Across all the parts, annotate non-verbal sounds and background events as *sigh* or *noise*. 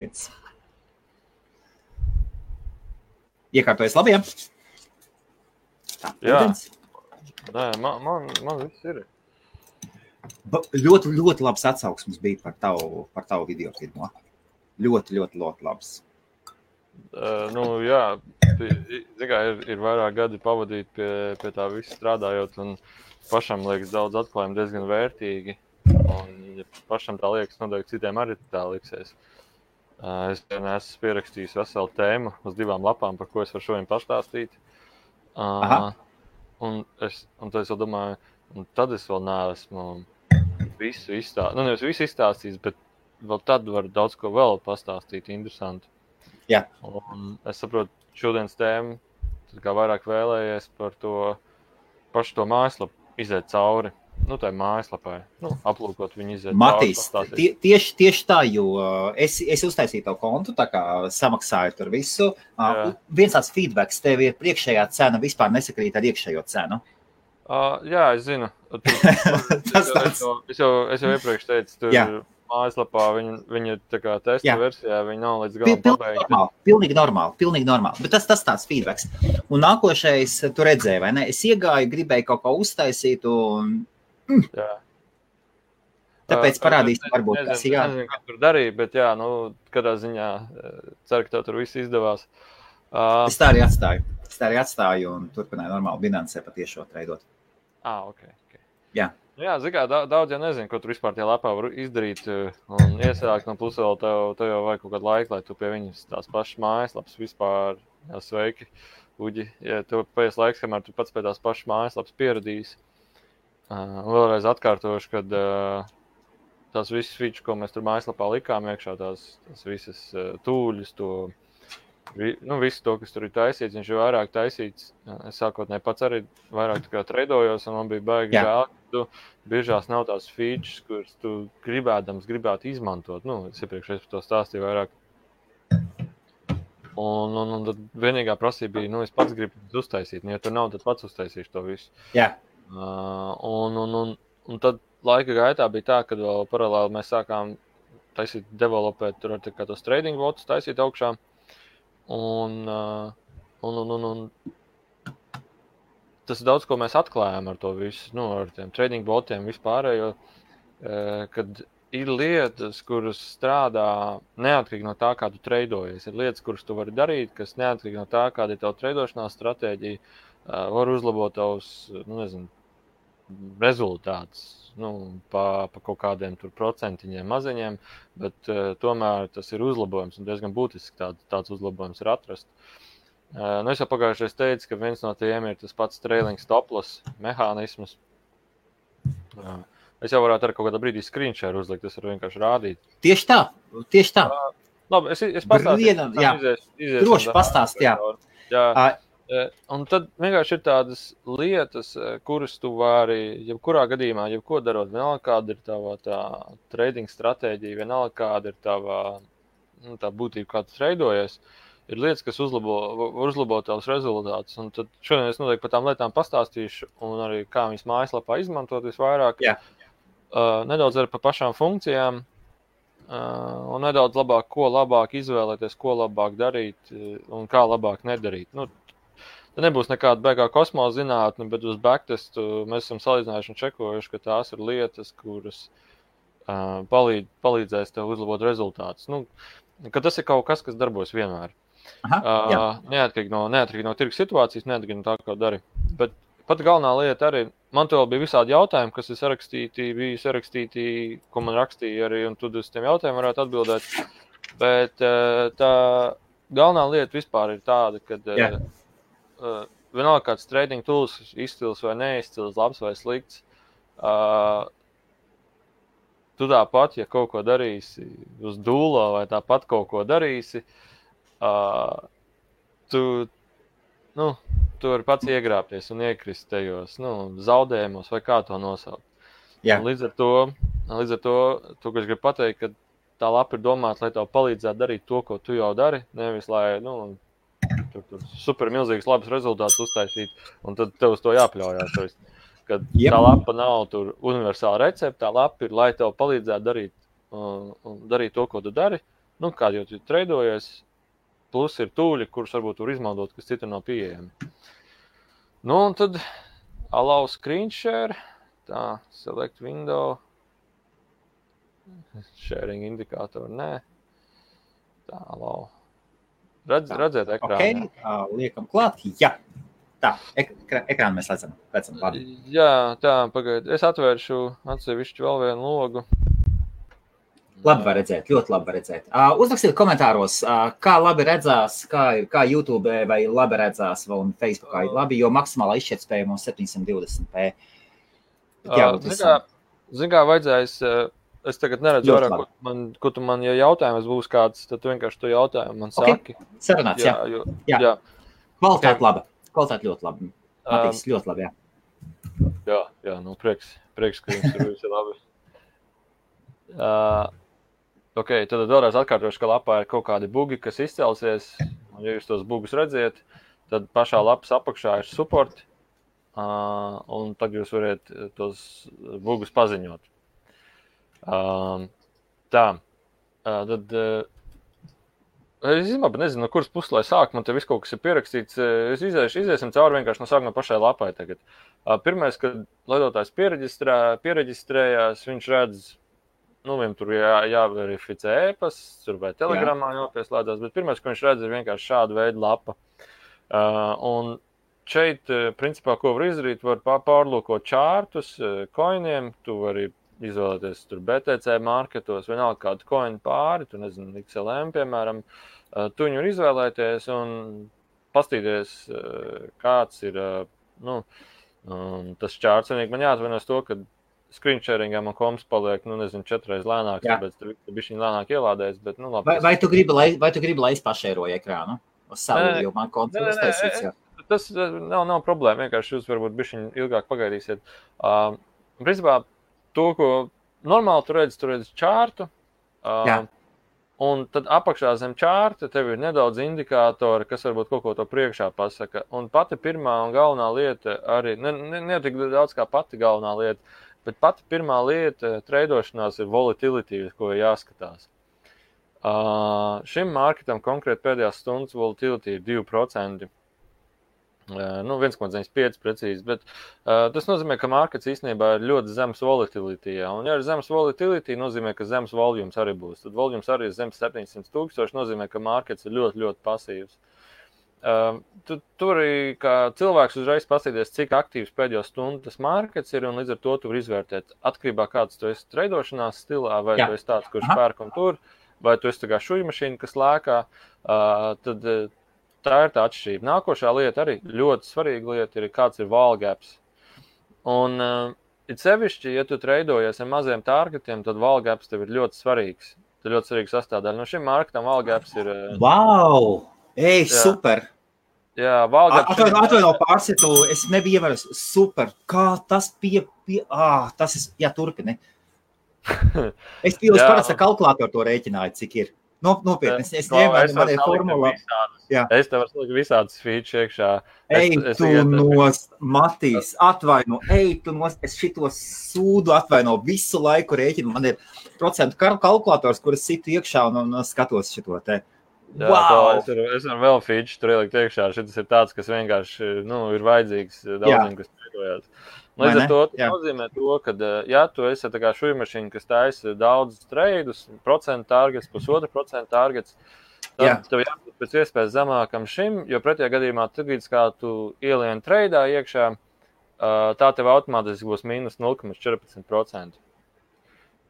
Pēc. Iekārtojas labi, ja? Tā, Jā. ūdens. Nē, man, man, man viss ir. Ba- Ļoti, ļoti labs atsauksmes bija par tavu, par tavu video filmu. Ļoti, ļoti, ļoti labs. Uh, nu, jā, tikai ir, ir vairāk gadi pavadīti pie, pie tā visa strādājot, un pašam liekas daudz atklājumu diezgan vērtīgi. Un, ja pašam tā liekas, noteikti citiem arī tā liksies. Uh, es esmu pierakstījis veselu tēmu uz divām lapām, par ko es varu šodien pastāstīt. Uh, un, es, un tad es domāju, un tad es vēl neesmu visu izstāstījis. Nu, nevis visu izstāstījis, bet vēl tad var daudz ko vēl pastāstīt. Interesanti. Jā. Un es saprotu, šodienas tēma vairāk vēlējies par to pašu to mājaslapu iziet cauri. Nu, tā ir mājaslapai. Nu, aplūkot viņu iziet Matīs, tie, tieši, tieši tā, jo uh, es, es uztaisīju to kontu, tā kā samaksāju tur visu. Jā. Uh, viens tāds feedbacks tev ir priekšējā cena vispār nesakrīt ar iekšējo cenu. Uh, jā, es zinu. Tur, *laughs* Tas es, tāds- jau, es, jau, es jau iepriekš teicu, tur Jā. mājaslapā viņa, viņa tā kā testa Jā. versijā, viņa nav līdz Pil, galam pilnīgi pabeigta. normāli, pilnīgi normāli, pilnīgi normāli. Bet tas, tas tāds feedbacks. Un nākošais, tu redzēji, vai ne? Es iegāju, gribēju kaut ko uztaisīt, un Jā. tāpēc parādīšu, es varbūt tas ir jā. Nezinu, ko tur darīja, bet jā, nu, kādā ziņā ceru, ka tev tur viss izdevās. Uh, Es tā arī atstāju. Es tā arī atstāju un turpināju normāli bilancē patiešo treidot. Ah, ok. okay. Jā. Nu Jā, mērā daudz jau nezinu, ko tur vispār tajā lapā var izdarīt. Un iesākt no puses vēl tev, tev jau vajag kaut kādu laiku, lai tu pie viņas tās pašas mājaslapas vispār jā, sveiki. Uģi, ja tev paies laiks, kamēr tu pats pie tās pašas mājaslapas pieradīsi. Uh, vēlreiz atkārtošu, ka uh, tās visas features, ko mēs tur mājaslapā likām iekšā, tās, tās visas uh, tūļus, to Vi, nu, visu to, kas tur ir taisīts, viņš ir vairāk taisīts. Es sākotnēji pats arī vairāk treidojos, un man bija baigi žēl, ka tu biežās nav tās features, kuras tu gribēdams gribētu izmantot. Nu, es iepriekš par to stāstīju vairāk. Un, un, un tad vienīgā prasība bija, nu, es pats gribu uztaisīt. Nu, ja tur nav, tad pats uztaisīšu to visu. Jā, Uh, un, un, un, un tad laika gaitā bija tā, ka vēl paralēli mēs sākām taisīt, developēt tur ar tā kā tos trading botus, taisīt augšā. Un, uh, un, un, un, un tas daudz, ko mēs atklājām ar to visu, nu, ar tiem trading botiem vispārējo. Uh, kad ir lietas, kuras strādā neatkarīgi no tā, kā tu treidojies. Ir lietas, kuras tu vari darīt, kas neatkarīgi no tā, kāda ir tava treidošanās stratēģija, uh, var uzlabot tavus, nu, nezinu, rezultātus. Nu, pa, pa kaut kādiem procentiņiem, maziņiem, bet uh, tomēr tas ir uzlabojums un diezgan būtisks tād, tāds uzlabojums ir atrast. Uh, nu, es jau pagājušajā teicu, ka viens no tiem ir tas pats trailing stoplas mehānisms. Uh, es jau varētu ar kaut kādā brīdī screenshot uzlikt, tas var vienkārši rādīt. tieši tā. Tieši tā. Labi, es, es pastāstīšu, Brīnam, jā. izies, izies Droši pastāst, jā. jā. Eh, Un tad vienkārši ir tādas lietas, eh, kuras tu vari, jebkurā gadījumā, jebko darot, vienalga, kāda ir tava tā trading stratēģija, vienalga, kāda ir tava nu, tā būtība, kā tu treidojies, ir lietas, kas uzlabo, var uzlabot tavus rezultātus. Un tad šodien es noteikti par tām lietām pastāstīšu, un arī kā viņas mājaslapā izmantot visvairāk. Jā. Uh, nedaudz arī par pašām funkcijām. Uh, un nedaudz labāk, ko labāk izvēlēties, ko labāk darīt uh, un kā labāk nedarīt. Nu, Tā nebūs nekāda beigā kosmosa zinātne, bet uz backtestu mēs esam salīdzinājuši un čekojuši, ka tās ir lietas, kuras uh, palīd, palīdzēs tev uzlabot rezultātus. Nu, tas ir kaut kas, kas darbojas vienmēr. aha, jā. Uh, neatkarīgi no, neatkarīgi no tirgus situācijas, neatkarīgi no tā, ko dari. Bet pat galvenā lieta arī, man vēl bija visādi jautājumi, kas ir sarakstīti, bija sarakstīti, ko man rakstīja arī, un tu uz tiem jautājumiem varētu atbildēt. Bet uh, tā galvenā lieta vispār ir tāda, ka uh, uh, vienalga kāds trading tools, izcils vai neizcils, labs vai slikts. Uh, tu tāpat, ja kaut ko darīsi uz dūlo, vai tāpat kaut ko darīsi, uh, tu, nu, tu vari pats iegrābties un iekrist tajos nu, zaudējumos, vai kā to nosaukt. Un Līdz ar to, līdz ar to, ko es gribu pateikt, ka tā lapa ir domāta, lai tev palīdzētu darīt to, ko tu jau dari. Nevis lai nu, tur, tur super milzīgs, labs rezultāts uztaisīt, un tad tev uz to jāpļaujās. Tad, kad yep. tā lapa nav tur universāla recepte, tā lapa ir, lai tev palīdzētu darīt, un, un darīt to, ko tu dari. nu, kā jau tur treidojies, plus ir tūļi, kurus varbūt var izmantot, kas citur nav pieejami. Nu, un tad allow screen share, tā, select window, sharing indikātoru, nē, tā, allow. Redz, redzēt ekrānu. Okay, uh, liekam klāt, jā. Tā, ek ekrānu mēs redzam. redzam labi. Jā, tā, pagaidiet. Es atvēršu atsevišķu vēl vienu logu. Labi var redzēt, ļoti labi redzēt. Uh, uzrakstiet komentāros, uh, kā labi redzās, kā, kā YouTube vai labi redzās, un Facebookā ir labi, jo maksimālā izšķirtspēja mums 720p. Jā, uh, Ziniet, kā vajadzēs, uh, es tagad neredzu vairāk, ko man, ko tu man, ja jautājums būs kāds, tad tu vienkārši to jautājumu man saki. Okay. Sarunāts, jā. Jā, jā. jā. Kvalitāte laba. Kvalitāte ļoti labi. Matiks, um, ļoti labi. Jā, jā, jā nu, prieks, prieks, ka jums ir labi. *laughs* Uh, ok, tad vēlreiz atkārtošu, ka lapā ir kaut kādi bugi, kas izcelsies. Un, ja jūs tos bugus redzat, tad pašā lapas apakšā ir support. Uh, un tad jūs varat tos bugus paziņot. Uh, tā, uh, tad uh, Es īstenībā nezinu, no kuras puses lai sāk. Man te viss kaut kas ir pierakstīts. Es iziešu, iziesim cauri vienkārši no sākuma pašai lapai. Tagad. Pirmais, kad lietotājs pieregistrē, pieregistrējās, viņš redz, nu, viņam tur jā, jāverificē e-pasts, tur vai telegramā Jā. jāpieslēdzas. Bet pirmais, ko viņš redz, ir vienkārši šāda veida lapa. Un šeit, principā, ko var izdarīt, var pārlūkot čārtus, koiniem, tu vari izvēlēties tur BTC marketos, vienalga kādu koinu pāri, tu nezini, XLM, piemēram, tu viņu izvēlēties un pastīties, kāds ir nu, tas čārts. Man jāatvainojas to, ka screen sharingā man koms paliek, nu, nezinu, četreiz lēnāks, Jā. tāpēc tur bija viņa lēnāk ielādēs, bet, nu, labi. Vai, vai tu gribi, lai, vai tu gribi, lai es pašēroju ekrānu? Uz savu, jo man konts ir uztaisīts. Tas nav, nav problēma, vienkārši jūs varbūt bišķiņ ilgāk pagaidīsiet. Uh, principā, to, ko normāli tur redz, tur redz čārtu. Uh, un tad apakšā zem čārta tev ir nedaudz indikātori, kas varbūt kaut ko to priekšā pasaka. Un pati pirmā un galvenā lieta arī, ne, ne, ne tik daudz kā pati galvenā lieta, bet pati pirmā lieta treidošanās ir volatility, ko ir jāskatās. Uh, šim marketam konkrēti pēdējās stundas volatility ir 2%. Nu, 1,95 precīzi, bet uh, tas nozīmē, ka markets īstenībā ir ļoti zems volatility. Ja, un, ja ir zems volatility, nozīmē, ka zems volums arī būs. Tad volums arī ir zems 700 tūkstoši, nozīmē, ka markets ir ļoti, ļoti pasīvs. Uh, tu, tur arī cilvēks uzreiz paskatīsies, cik aktīvs pēdējo stundu tas markets ir, un līdz ar to tu vari izvērtēt, atkarībā no kāds tu esi treidošanās stilā, vai Jā. tu esi tāds, kurš pērk un tur, vai tu esi šūnu mašīna, kas lēkā. Uh, tad, tā ir tā atšķirība. Nākošā lieta arī ļoti svarīga lieta ir, kāds ir valgaps. Un uh, it sevišķi, ja tu treidojies ar maziem targetiem, tad valgaps tev ir ļoti svarīgs. Tas ir ļoti svarīgs sastāvdaļa. No šim marketam valgaps ir. Uh, wow! Ej, jā. super! Jā, valgaps. Atvaino, atvaino pārsitu, es nebiju ievērojis. Super! Kā tas pie, pie, ah, tas ir, jā, turpini. *laughs* es jau parasti kalkulātoru to rēķināju, cik ir. No, nopietni, es, es no, ņēmu tādu formulu. Es tev varu salikt visādas features iekšā. Ej, es, tu es nos, Matīs, atvaino, ej, tu nos, es šito sūdu atvaino visu laiku rēķinu. Man ir procentu kalkulators, kuras citu iekšā un, un skatos šito te. Jā, wow! es, varu, es varu vēl feature tur ielikt iekšā. Šis ir tāds, kas vienkārši nu, ir vajadzīgs daudziem, kas strādājot. Līdz ar to tas nozīmē, to, ka, eh, ja tu esi šūnu mašīna, kas taisa daudzus treidus, procentu targets, pusotra procenta targets, tad Jā. tev jābūt pēc iespējas zemākam šim, jo pretējā gadījumā, tad, kad tu ielieni treidā iekšā, eh, tā tev automātiski būs mīnus 0,14%.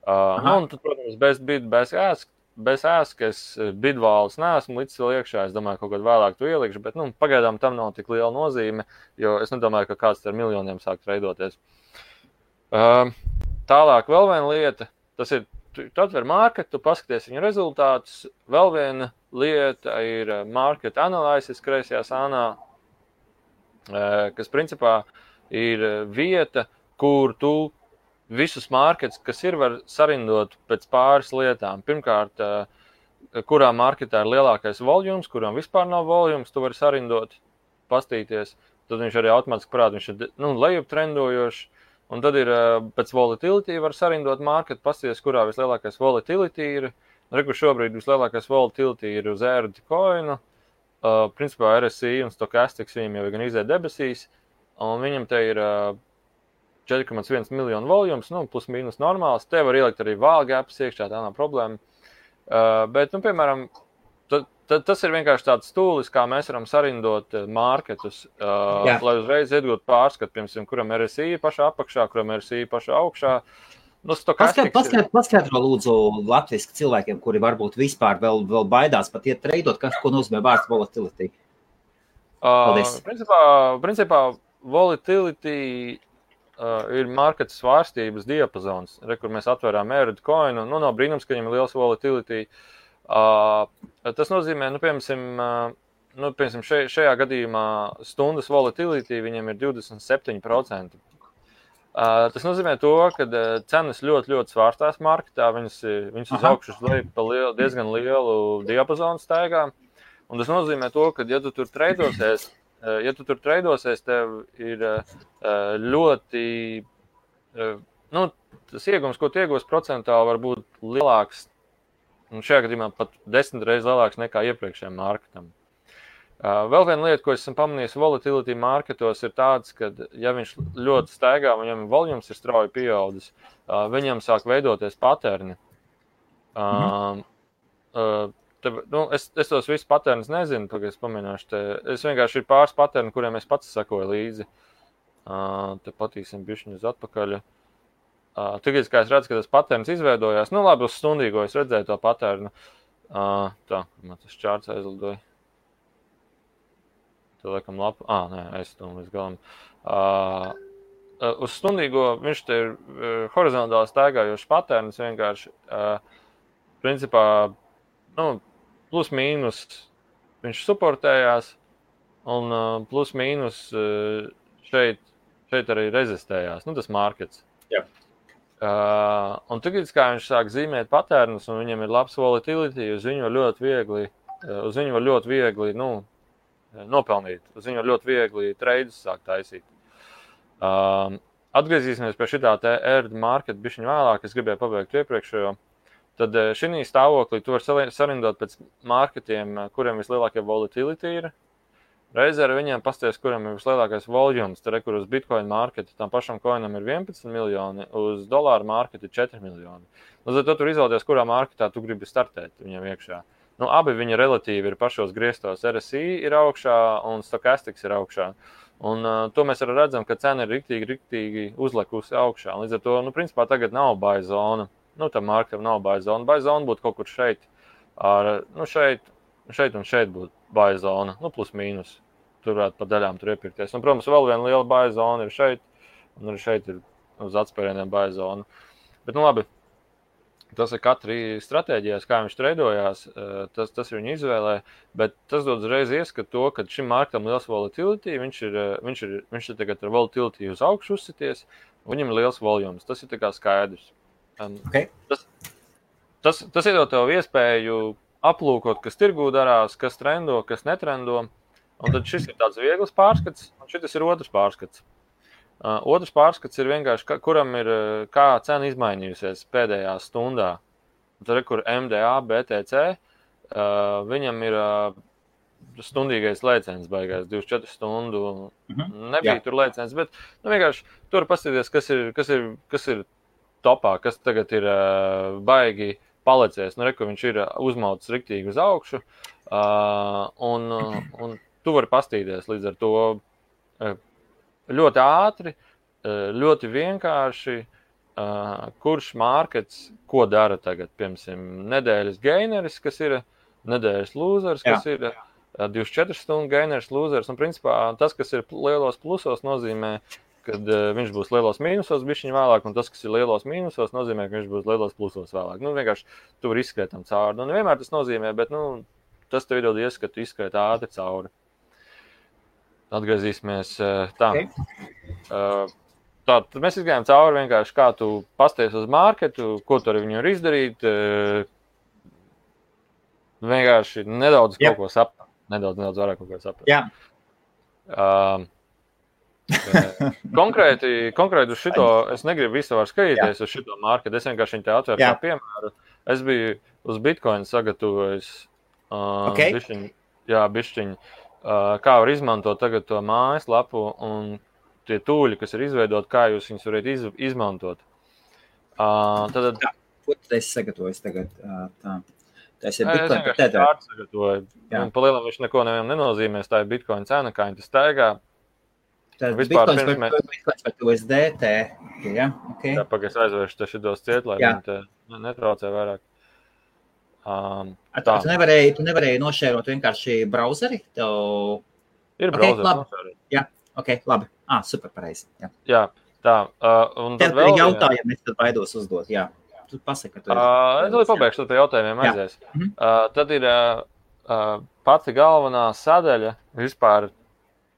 Uh, nu, un, tad, protams, bez bid, bez ēst, bez ēskas bidvāls neesmu līdz vēl iekšā. Es domāju, ka kaut kad vēlāk to ielikšu, bet nu, pagaidām tam nav tik liela nozīme, jo es nedomāju, ka kāds ar miljoniem sāk veidoties. Uh, tālāk, vēl viena lieta, tas ir, tu atver marketu, tu paskaties viņa rezultātus. Vēl viena lieta ir market analysis kreisajā sānā, uh, kas principā ir vieta, kur tu visus marketus, kas ir, var sarindot pēc pāris lietām. Pirmkārt, eh, kurā marketā ir lielākais volums, kuram vispār nav volums, tu vari sarindot, pastīties. Tad viņš arī automātiski parāda, viņš ir nu, lejup trendojošs. Un tad ir eh, pēc volatility var sarindot marketu, pastīties, kurā vislielākais volatility ir. Rekur šobrīd vislielākais volatility ir uz ērti koinu. Uh, principā RSI un Stokastiks viņam jau ir gan izē debesīs, un viņam te ir uh, 4,1 miljonu volums, nu, plus mīnus normāls. Te var ielikt arī vālgāpes iekšā, tā nav problēma. Uh, bet, nu, piemēram, t, t, tas ir vienkārši tāds stūlis, kā mēs varam sarindot mārketus, uh, Jā. lai uzreiz iegūtu pārskatu, piemēram, kuram ir RSI pašā apakšā, kuram ir RSI pašā augšā. Nu, Paskaidro, paskaidro lūdzu, latviešu cilvēkiem, kuri varbūt vispār vēl, vēl baidās pat iet treidot, kas, ko nozīmē vārds volatility. Paldies. Uh, principā, principā volatility uh, ir marketu svārstības diapazons, re, kur mēs atvērām ērdu koinu. Nu, nav brīnums, ka viņam ir liels volatility. Uh, tas nozīmē, nu, piemēram, uh, nu, piemēram še, šajā gadījumā stundas volatility viņam ir 27%. Uh, tas nozīmē, to, ka uh, cenas ļoti, ļoti svārstās marketā. Viņas, viņas uz augšu leju pa lielu, diezgan lielu diapazonu staigā. Un tas nozīmē, to, ka, ja tu tur treidosies, Eh, ja tu tur treidosies, tev ir eh, ļoti, eh, nu, tas iegums, ko tu iegūsi procentuāli, var būt lielāks. Un šajā gadījumā pat desmit reizes lielāks nekā iepriekšējiem marketam. Vēl viena lieta, ko esmu pamanījis volatility marketos, ir tāds, ka, ja viņš ļoti staigā, viņam volums ir strauji pieaudzis, viņam sāk veidoties paterni. Mhm. Uh, Te, nu, es, es tos visus patērnus nezinu, tagad es pamināšu. Te, es vienkārši ir pāris patērni, kuriem es pats sakoju līdzi. Uh, te patīsim bišķiņu uz atpakaļ. Uh, tagad, kā es redzu, ka tas patērns izveidojās, nu labi, uz stundīgo es redzēju to patērnu. Uh, tā, man tas čārts aizlidoja. Tur liekam lapu. Ah, nē, to līdz galam. Uh, uz stundīgo viņš te ir uh, horizontāli staigājošs patērns vienkārši. Uh, principā, nu, plus mīnus viņš supportējās, un uh, plus mīnus uh, šeit, šeit arī rezistējās. Nu, tas markets. Jā. Uh, un tagad, kā viņš sāk zīmēt patērnus, un viņam ir labs volatility, uz viņu ļoti viegli, uh, uz viņu ļoti viegli nu, nopelnīt, uz viņu ļoti viegli treidus sākt taisīt. Uh, atgriezīsimies pie šī tā ērta marketa bišķiņa vēlāk. Es gribēju pabeigt iepriekšējo. Uh, Tad eh, šī stāvoklī tu vari sarindot pēc marketiem, eh, kuriem vislielākie volatility ir. Reizē ar viņiem pasties, kuram ir vislielākais volumes. Tur, kur uz Bitcoin marketu tam pašam coinam ir 11 miljoni, uz dolāru marketu ir 4 miljoni. Līdz ar to tur izvēlēties, kurā marketā tu gribi startēt viņam iekšā. Nu, abi viņi relatīvi ir pašos griestos. RSI ir augšā un Stokastiks ir augšā. Un, uh, to mēs arī redzam, ka cena ir riktīgi, riktīgi uzlikusi augšā. Līdz ar to, nu, principā tagad nav baigta zona nu, tam marketam nav baigta zona. Baigta zona būtu kaut kur šeit, ar, nu, šeit, šeit un šeit būtu baigta zona, nu, plus mīnus. Tur varētu pa daļām tur iepirkties. Un, protams, vēl viena liela baigta zona ir šeit, un arī šeit ir uz atspērieniem baigta zona. Bet, nu, labi. Tas ir katrai stratēģijai, kā viņš veidojās, eh, tas, tas ir viņa izvēlē. Bet tas dod uzreiz ieskatu to, ka šim marketam ir liels volatility. Viņš ir, eh, viņš ir, viņš ir tagad ar volatility uz augšu uzsities, un viņam ir liels volums. Tas ir skaidrs. Um, okay. Tas, tas, tas iedod tev iespēju aplūkot, kas tirgū darās, kas trendo, kas netrendo. Un tad šis ir tāds viegls pārskats, un šis ir otrs pārskats. Uh, otrs pārskats ir vienkārši, ka, kuram ir uh, kā cena izmainījusies pēdējā stundā. Tur ir kur MDA, BTC, uh, viņam ir uh, stundīgais lēciens, baigās 24 stundu. Mm -hmm. Nebija Jā. tur lēciens, bet nu, vienkārši tur paskatieties, kas ir, kas ir, kas ir topā, kas tagad ir uh, baigi palicies. Nu, reku, viņš ir uzmauts riktīgi uz augšu, uh, un, uh, un tu vari pastīties līdz ar to uh, ļoti ātri, uh, ļoti vienkārši. Uh, kurš mārkets ko dara tagad? Piemēram, nedēļas gaineris, kas ir nedēļas lūzers, kas Jā. ir uh, 24 stundu gaineris, lūzers. Un, principā, tas, kas ir lielos plusos, nozīmē, kad uh, viņš būs lielos mīnusos, bija viņa vēlāk, un tas, kas ir lielos mīnusos, nozīmē, ka viņš būs lielos plusos vēlāk. Nu, vienkārši tur izskrienam cauri. Nu, nevienmēr tas nozīmē, bet nu, tas tev ir ieskatu izskriet ātri cauri. Atgriezīsimies uh. Okay. Uh, tā. Tad mēs gājām cauri vienkārši, kā tu pasties uz marketu, ko tu ar viņu izdarīt. Uh, vienkārši nedaudz yep. ko saprast. Nedaudz, nedaudz vairāk ko saprast. Yeah. Uh, *laughs* konkrēti, konkrēti uz šo es negribu visu var skatīties, Jā. uz šo marketu. Es vienkārši te atveru kā piemēru. es biju uz Bitcoin sagatavojis. Uh, Okay. bišķiņ, jā, bišķiņ, uh, kā var izmantot tagad to mājaslapu un tie tūļi, kas ir izveidoti, kā jūs viņus varat iz, izmantot. Uh, tad Ko tu esi sagatavojis tagad? Ā, Tā. Tas ir es Bitcoin tādu sagatavoju. Jā. Man Palielināt, viņš neko nevienam nenozīmēs. Tā ir Bitcoin cena, kā viņa staigā. Tad Vispār Bitcoins pirms par, mēs- Bitcoins par USDT. Ja? Okay. Tā pagaidām aizvēršu to šitos ciet, lai Jā. viņi te ne- netraucē vairāk. Um, tā. Tu, tu, nevarēji, tu nevarēji nošērot vienkārši brauzeri. Tev... ir ok, browsers. labi. nošērot. Ok, labi. Ah, super, pareizi. Jā. Jā, tā. Uh, un Tev tad ir vēl jautājumi, es tad baidos uzdot. Jā. Tu pasaki, ka tu Uh, es vēl pabeigšu, tad jautājumiem Jā. aizies. Uh, tad ir uh, pati galvenā sadaļa vispār,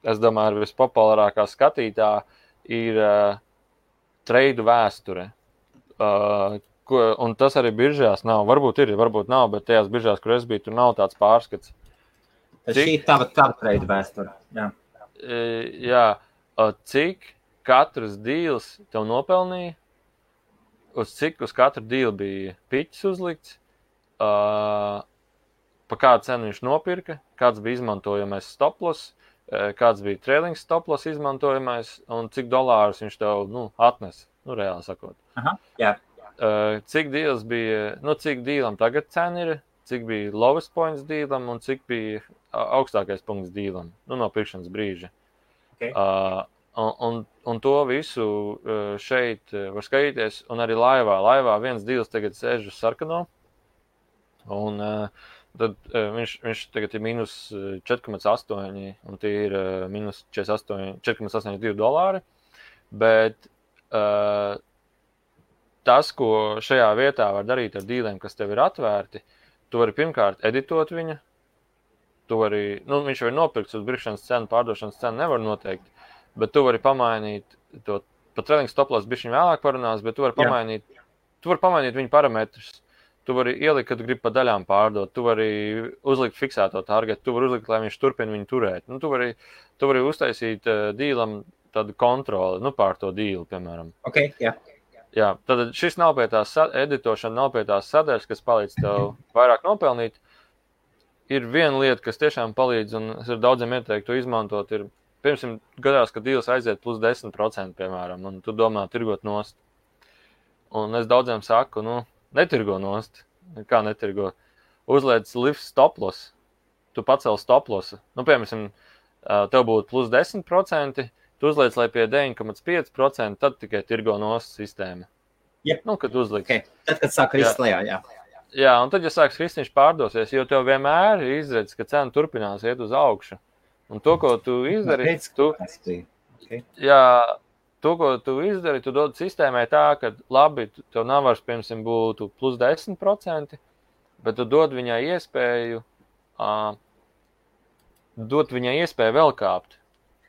es domāju, ir vispopulārākā skatītā, ir uh, trade vēsture. Uh, ko, un tas arī biržās nav. Varbūt ir, varbūt nav, bet tajās biržās, kur es biju, tur nav tāds pārskats. Tas šī ir tava tava trade vēsture. Jā. E, jā, uh, cik katrs dīls tev nopelnīja, uz cik uz katru dīlu bija piķis uzlikts, uh, pa kādu cenu viņš nopirka, kāds bija izmantojamais stoplos, uh, kāds bija trailing stoplos izmantojamais un cik dolārus viņš tev nu, atnesa. Nu, reāli sakot. Aha, jā. Uh, cik dīls bija, nu, cik dīlam tagad cena ir, cik bija lowest points dīlam un cik bija augstākais punkts dīlam nu, no pirkšanas brīža. Ok. Uh, un, un, un to visu šeit var skatīties, un arī laivā. Laivā viens dīls tagad sēž uz sarkano, un uh, tad uh, viņš, viņš tagad ir minus uh, 4,8, un tie ir uh, minus 48 4,82 dolāri. Bet uh, tas, ko šajā vietā var darīt ar dīliem, kas tev ir atvērti, tu vari pirmkārt editot viņu. Tu vari, nu, viņš jau ir nopirkts uz brīvšanas cenu, pārdošanas cenu nevar noteikt, bet tu vari pamainīt to. Pat trailing stoplos bija viņa vēlāk parunās, bet tu vari Jā. pamainīt, tu vari pamainīt viņa parametrus. Tu vari ielikt, kad gribi pa daļām pārdot, tu vari uzlikt fiksēto targetu, tu vari uzlikt, lai viņš turpina viņu turēt. Nu, tu, vari, tu vari uztaisīt uh, dīlam tādu kontroli nu, pār to dīlu, piemēram. Ok, jā. Jā, tad šis nav pie tās editošana, nav pie tās sadaļas, kas palīdz tev vairāk nopelnīt. Ir viena lieta, kas tiešām palīdz, un es ar daudziem ieteiktu to izmantot. Ir, piemēram, gadās, kad dīls aiziet plus 10%, piemēram, un tu domā, tirgot nost. Un es daudziem saku, nu, netirgo nost. Kā netirgo? Uzliec lift stoplos, tu pacēl stoplos. Nu, piemēram, tev būtu plus 10%, tu uzliec, lai pie 9,5%, tad tikai tirgo nost sistēma. Jā. Nu, kad uzliks. Okay. Tad, kad sāk Jā. krist lejā, jā. Jā, un tad, ja sāks krist, viņš pārdosies, jo tev vienmēr ir izredzes, ka cena turpinās iet uz augšu. Un to, ko tu izdari, Redz, tu. Okay. jā, to, ko tu izdari, tu dod sistēmai tā, ka labi, tu- tev nav vairs, piemēram, būtu plus 10%, bet tu dod viņai iespēju, uh, dot viņai iespēju vēl kāpt.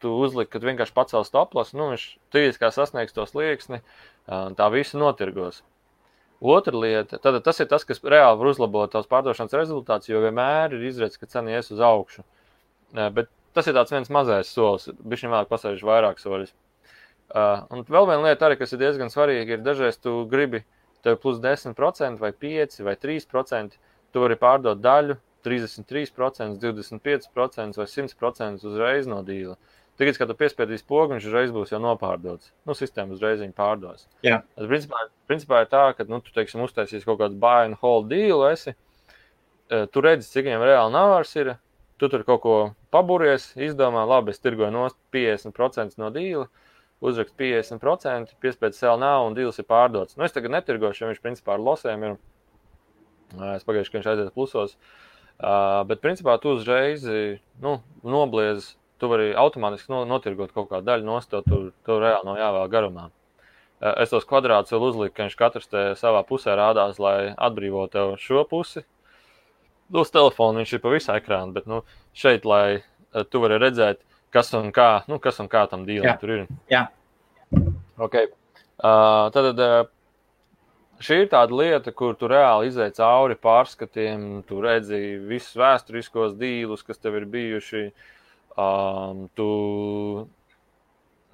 Tu uzliki, kad vienkārši pacels toplos, nu, viņš trīs kā sasniegs to slieksni, uh, tā visu notirgos. Otra lieta, tad tas ir tas, kas reāli var uzlabot tavs pārdošanas rezultātus, jo vienmēr ir izredzes, ka cena ies uz augšu. Uh, bet tas ir viens mazais solis, viņš viņam vēl pasēž vairāk soļus. Uh, un vēl viena lieta, arī, kas ir diezgan svarīga, ir dažreiz tu gribi tev plus 10% vai 5% vai 3%. Tu vari pārdot daļu, 33%, 25% vai 100% uzreiz no dīla. Tagad, kad tu piespiedīsi pogu, viņš uzreiz būs jau nopārdots. Nu, sistēma uzreiz viņu pārdos. Jā. Tas principā, principā ir tā, ka nu, tu teiksim, uztaisīsi kaut kādu buy and hold dealu. Esi. Tu redzi, cik viņam reāli navārs ir. Tu tur kaut ko paburies, izdomā, labi, es tirgoju nost 50% no dīla, uzrakst 50%, piespēj sev nav un dīls ir pārdots. Nu, es tagad netirgošu, jo viņš principā ar losēm ir. Es pagājuši, ka viņš aiziet plusos. Uh, bet, principā, tu uzreiz nu, nobliez, tu vari automātiski no, notirgot kaut kādu daļu nost, tur, tur reāli nav jāvēl garumā. Uh, es tos kvadrātus vēl uzliku, ka viņš katrs savā pusē rādās, lai atbrīvotu šo pusi. Uz telefona viņš ir pa visu ekrānu, bet nu, šeit, lai uh, tu vari redzēt, kas un kā, nu, kas un kā tam dīlam tur ir. Jā. Okay. Uh, tad uh, šī ir tāda lieta, kur tu reāli izai cauri pārskatiem, tu redzi visus vēsturiskos dīlus, kas tev ir bijuši. Um, tu,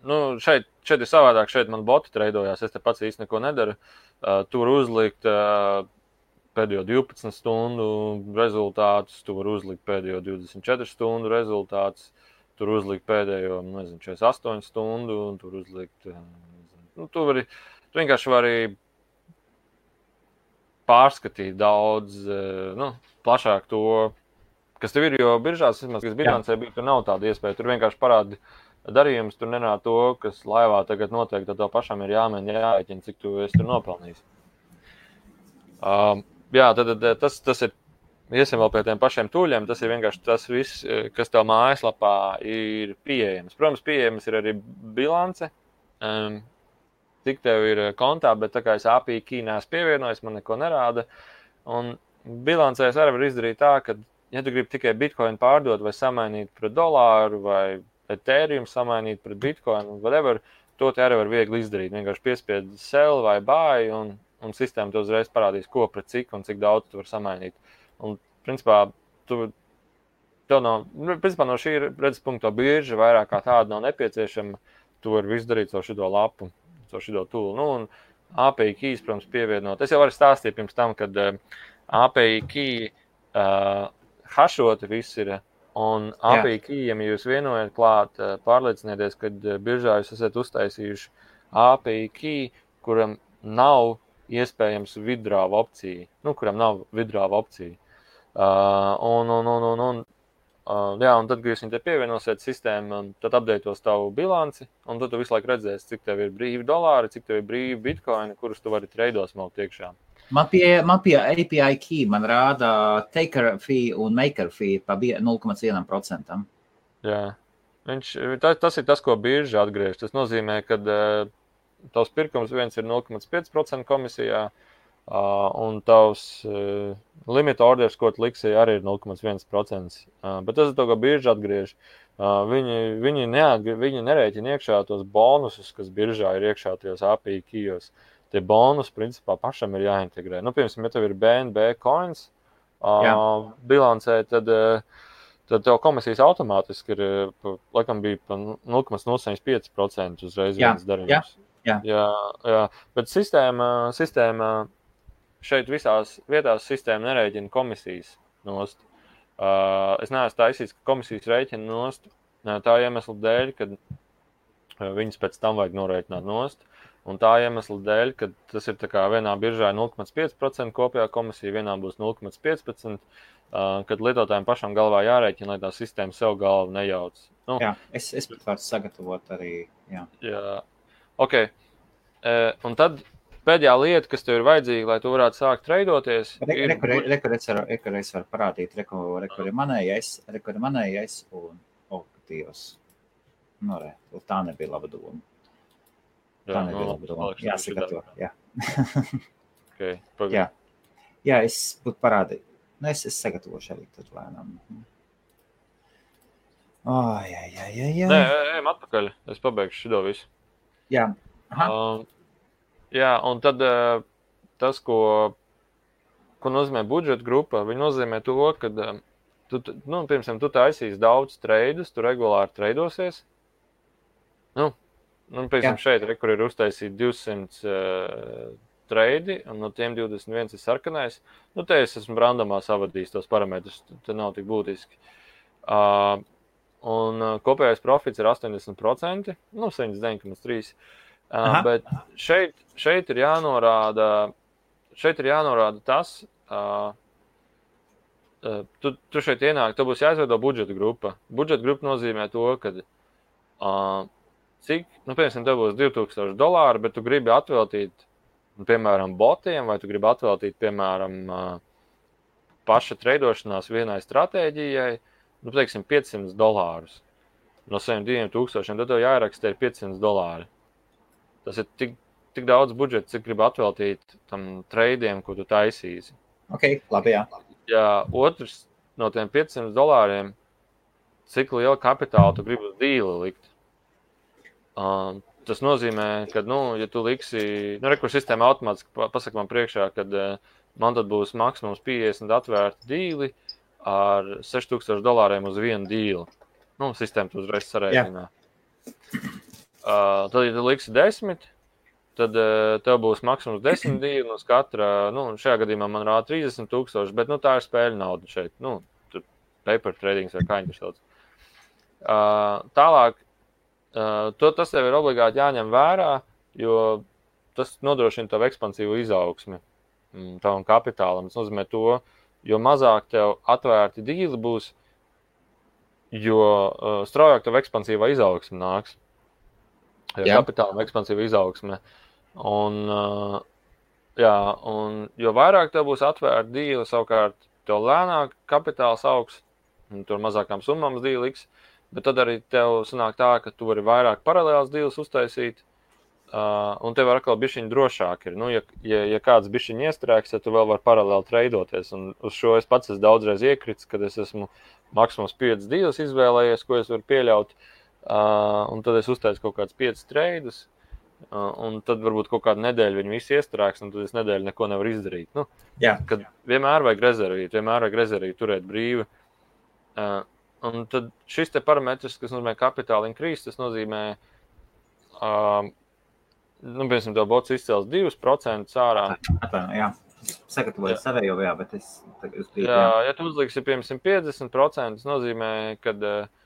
nu, šeit, šeit ir savādāk, šeit man boti treidojās, es te pats īsti neko nedaru. Uh, tur uzlikt uh, pēdējo 12 stundu rezultātus, tu vari uzlikt pēdējo 24 stundu rezultātus, tur uzlikt pēdējo nezinu, 48 stundu, un tur uzlikt. Eh, nu, tu, vari, tu vienkārši vari pārskatīt daudz eh, nu, plašāk to, kas tev ir. Jo biržās, vismaz, kas bilancē bija, tur nav tāda iespēja. Tur vienkārši parāda darījums, tur nenāk to, kas laivā tagad notiek. Tad tev pašam ir jāmēģina jāēķina, cik tu esi tur nopelnījis. Um, jā, tad, tad tas, tas ir. Iesim vēl pie tiem pašiem tūļiem. Tas ir vienkārši tas viss, kas tev mājaslapā ir pieejams. Protams, pieejams ir arī bilance. Um, cik tev ir kontā, bet tā kā es API kīnās pievienojos, man neko nerāda. Un bilancēs arī var izdarīt tā, ka, ja tu gribi tikai bitkoinu pārdot vai samainīt pret dolāru vai ethereum samainīt pret bitkoinu, whatever, to arī var viegli izdarīt. Vienkārši piespied sell vai buy un un sistēma tev uzreiz parādīs, ko pret cik un cik daudz tu vari samainīt. Un, principā, tu, tev nav, nu, principā, no šī redzes punkta bieži vairāk kā tāda nav nepieciešama. Tu vari visu darīt ar šo lapu, ar šo tūlu. Nu, un API keys, protams, pievienot. Es jau varu stāstīt pirms tam, kad uh, eh, API key uh, hašoti viss ir. Un API keyiem, ja jūs vienojat klāt, uh, pārliecinieties, ka uh, biržā jūs esat uztaisījuši API key, kuram nav iespējams vidrāva opcija, nu, kuram nav vidrāva opcija. Uh, un, un, un, un, un, uh, jā, un tad, kad jūs viņu pievienosiet sistēmai, tad apdeitos tavu bilanci, un tad tu visu laiku redzēsi, cik tev ir brīvi dolāri, cik tev ir brīvi bitkoini, kurus tu vari treidos maukt iekšā. Man pie, man pie API key man rāda taker fee un maker fee pa 0,1%. Jā, Viņš, tas, tas ir tas, ko birža atgriež. Tas nozīmē, ka uh, tavs pirkums viens ir 0,5% komisijā, uh, un tavs uh, limita orders, ko tu liksi, arī ir 0,1%. Uh, bet tas ir to, ko bieži atgriež. Uh, viņi, viņi, neatgri, viņi nerēķina iekšā tos bonusus, kas biržā ir iekšā tajos API kijos. Tie bonusi, principā, pašam ir jāintegrē. Nu, piemēram, ja tev ir BNB coins uh, Jā. bilancē, tad uh, tad tev komisijas automātiski ir, laikam, bija 0,05% uzreiz viens darījums. Jā. Jā, jā, jā. bet sistēma, sistēma šeit visās vietās sistēma nereģina komisijas nost. Uh, es neesmu taisījis, ka komisijas rēķina nost tā iemesla dēļ, ka viņas pēc tam vajag norēķināt nost. Un tā iemesla dēļ, ka tas ir vienā biržā 0,5% kopējā komisija, vienā būs 0,15%, uh, kad lietotājiem pašam galvā jārēķina, lai tā sistēma sev galvu nejauc. Nu, jā, es, es pat varu sagatavot arī. Jā. Jā, Ok. Uh, un tad pēdējā lieta, kas tev ir vajadzīga, lai tu varētu sākt treidoties, ir. Rekurors varu, var parādīt, rekur ir manējais, rekur ir manējais un optīvs. Nu, re, tā nebija laba doma. Tā jā, nebija no, laba doma. Jāsagatavo. Jā. okay, jā. jā, es būtu parādījis. Nu, es, es sagatavošu arī tad lēnām. Oh, jā, jā, jā, jā. Nē, ejam atpakaļ. Es pabeigšu šo visu. Jā, uh, jā un tad uh, tas, ko, ko nozīmē budžeta grupa, viņi nozīmē to, ka, uh, tu, nu, piemēram, tu taisīsi daudz treidus, tu regulāri treidosies. Nu, nu, piemēram, jā. šeit, re, kur ir uztaisīti 200 uh, treidi, un no tiem 21 ir sarkanais. Nu, te es esmu randamā savadījis tos parametrus, tas nav tik būtiski. Uh, Un kopējais profits ir 80%, nu, 79,3%. Uh, bet šeit, šeit, ir jānorāda, šeit ir jānorāda tas, uh, tu, tu šeit ienāk, tev būs jāizveido budžeta grupa. Budžeta grupa nozīmē to, ka uh, cik, nu, piemēram, tev būs 2000 dolāri, bet tu gribi atveltīt, nu, piemēram, botiem, vai tu gribi atveltīt, piemēram, uh, paša treidošanās vienai stratēģijai nu, teiksim, 500 dolārus no saviem 2000, tad tev jāieraksta ir 500 dolāri. Tas ir tik, tik daudz budžeta, cik gribi atveltīt tam treidiem, ko tu taisīsi. Ok, labi. Jā. jā, otrs no tiem 500 dolāriem, cik lielu kapitālu tu gribi uz dīli likt. Um, tas nozīmē, ka, nu, ja tu liksi, nu, rekursu sistēma automātiski pasaka man priekšā, ka uh, man tad būs maksimums 50 atvērti dīli, ar 6000 dolāriem uz vienu dīlu. Nu, sistēma to uzreiz sarēķina. Uh, tad, ja tu liksi desmit, tad uh, tev būs maksimums 10 divi no katra. Nu, šajā gadījumā man rāda 30 tūkstoši, bet nu, tā ir spēļu nauda šeit. Nu, tur paper trading vai kā viņi to sauc. Uh, tālāk, uh, to, tas tev ir obligāti jāņem vērā, jo tas nodrošina tavu ekspansīvu izaugsmi mm, tavam kapitālam. Tas nozīmē to, jo mazāk tev atvērti dīli būs, jo uh, straujāk tev ekspansīvā izaugsme nāks. Jā. Kapitāla ekspansīva izaugsme. Un, uh, jā, un jo vairāk tev būs atvērta dīla, savukārt tev lēnāk kapitāls augs, tur mazākām summām dīla liks. Uh, Bet tad arī tev sanāk tā, ka tu vari vairāk paralēlus divus uztaisīt. Uh, un tev atkal bija viņa drošāk. Ir. Nu, ja, ja, ja kāds bija viņa iestrēgs, tad tu vēl vari paralēli treidoties. Un uz šo es pats esmu daudzreiz iekritis, kad es esmu maksimums 5 divas izvēlējies, ko es varu pieļaut. Uh, un tad es uztaisu kaut kādus 5 treidus. Uh, un tad varbūt kaut kādu nedēļu viņi visi iestrēgs, un tad es nedēļu neko nevaru izdarīt. Nu, Jā. Kad vienmēr vajag rezervīt, vienmēr vajag rezervīt, turēt brīvi. Uh, Un tad šis parametrs, kas nozīmē kapitāla inkrīzes, tas nozīmē, um, nu, piemēram, to bots izcels 2% ārā. Jā, sagatavoju savējo, jā, bet es tagad uzkrītu. Jā, ja tu uzliksi, piemēram, 50%, tas nozīmē, ka uh,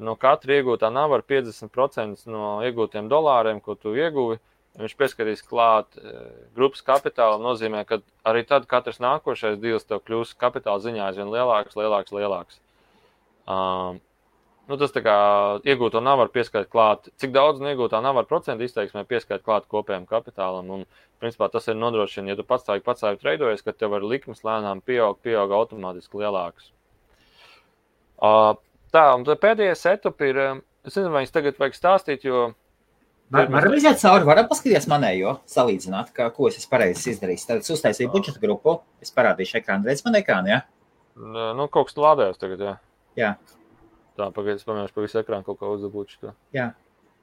no katra iegūtā nav ar 50% no iegūtiem dolāriem, ko tu ieguvi. Viņš pieskatīs klāt uh, grupas kapitāla. nozīmē, ka arī tad katrs nākošais deals tev kļūs kapitāla ziņā aizvien lielāks, lielāks, lielāks. Um, nu, tas tā kā iegūto nav var pieskaitīt klāt. Cik daudz no iegūtā nav var procentu izteiksmē pieskaitīt klāt kopējam kapitālam. Un, principā, tas ir nodrošina, ja tu pats tā pats arī treidojies, ka tev ar likmes lēnām pieaug, pieaug automātiski lielāks. Uh, tā, un pēdējais setup ir, es nezinu, vai es tagad vajag stāstīt, jo. Var, varam iziet cauri, varam paskatīties manējo, salīdzināt, kā, ko es pareizi izdarījis. Tad es uztaisīju budžeta grupu, es parādīšu ekrānu, redz man ekrānu, jā? Ja? Nu, kaut kas lādējas tagad, jā. Jā. Tā, pagaidzi, es pamēģināšu pa visu ekrānu kaut kā uzdabūt šo. Jā.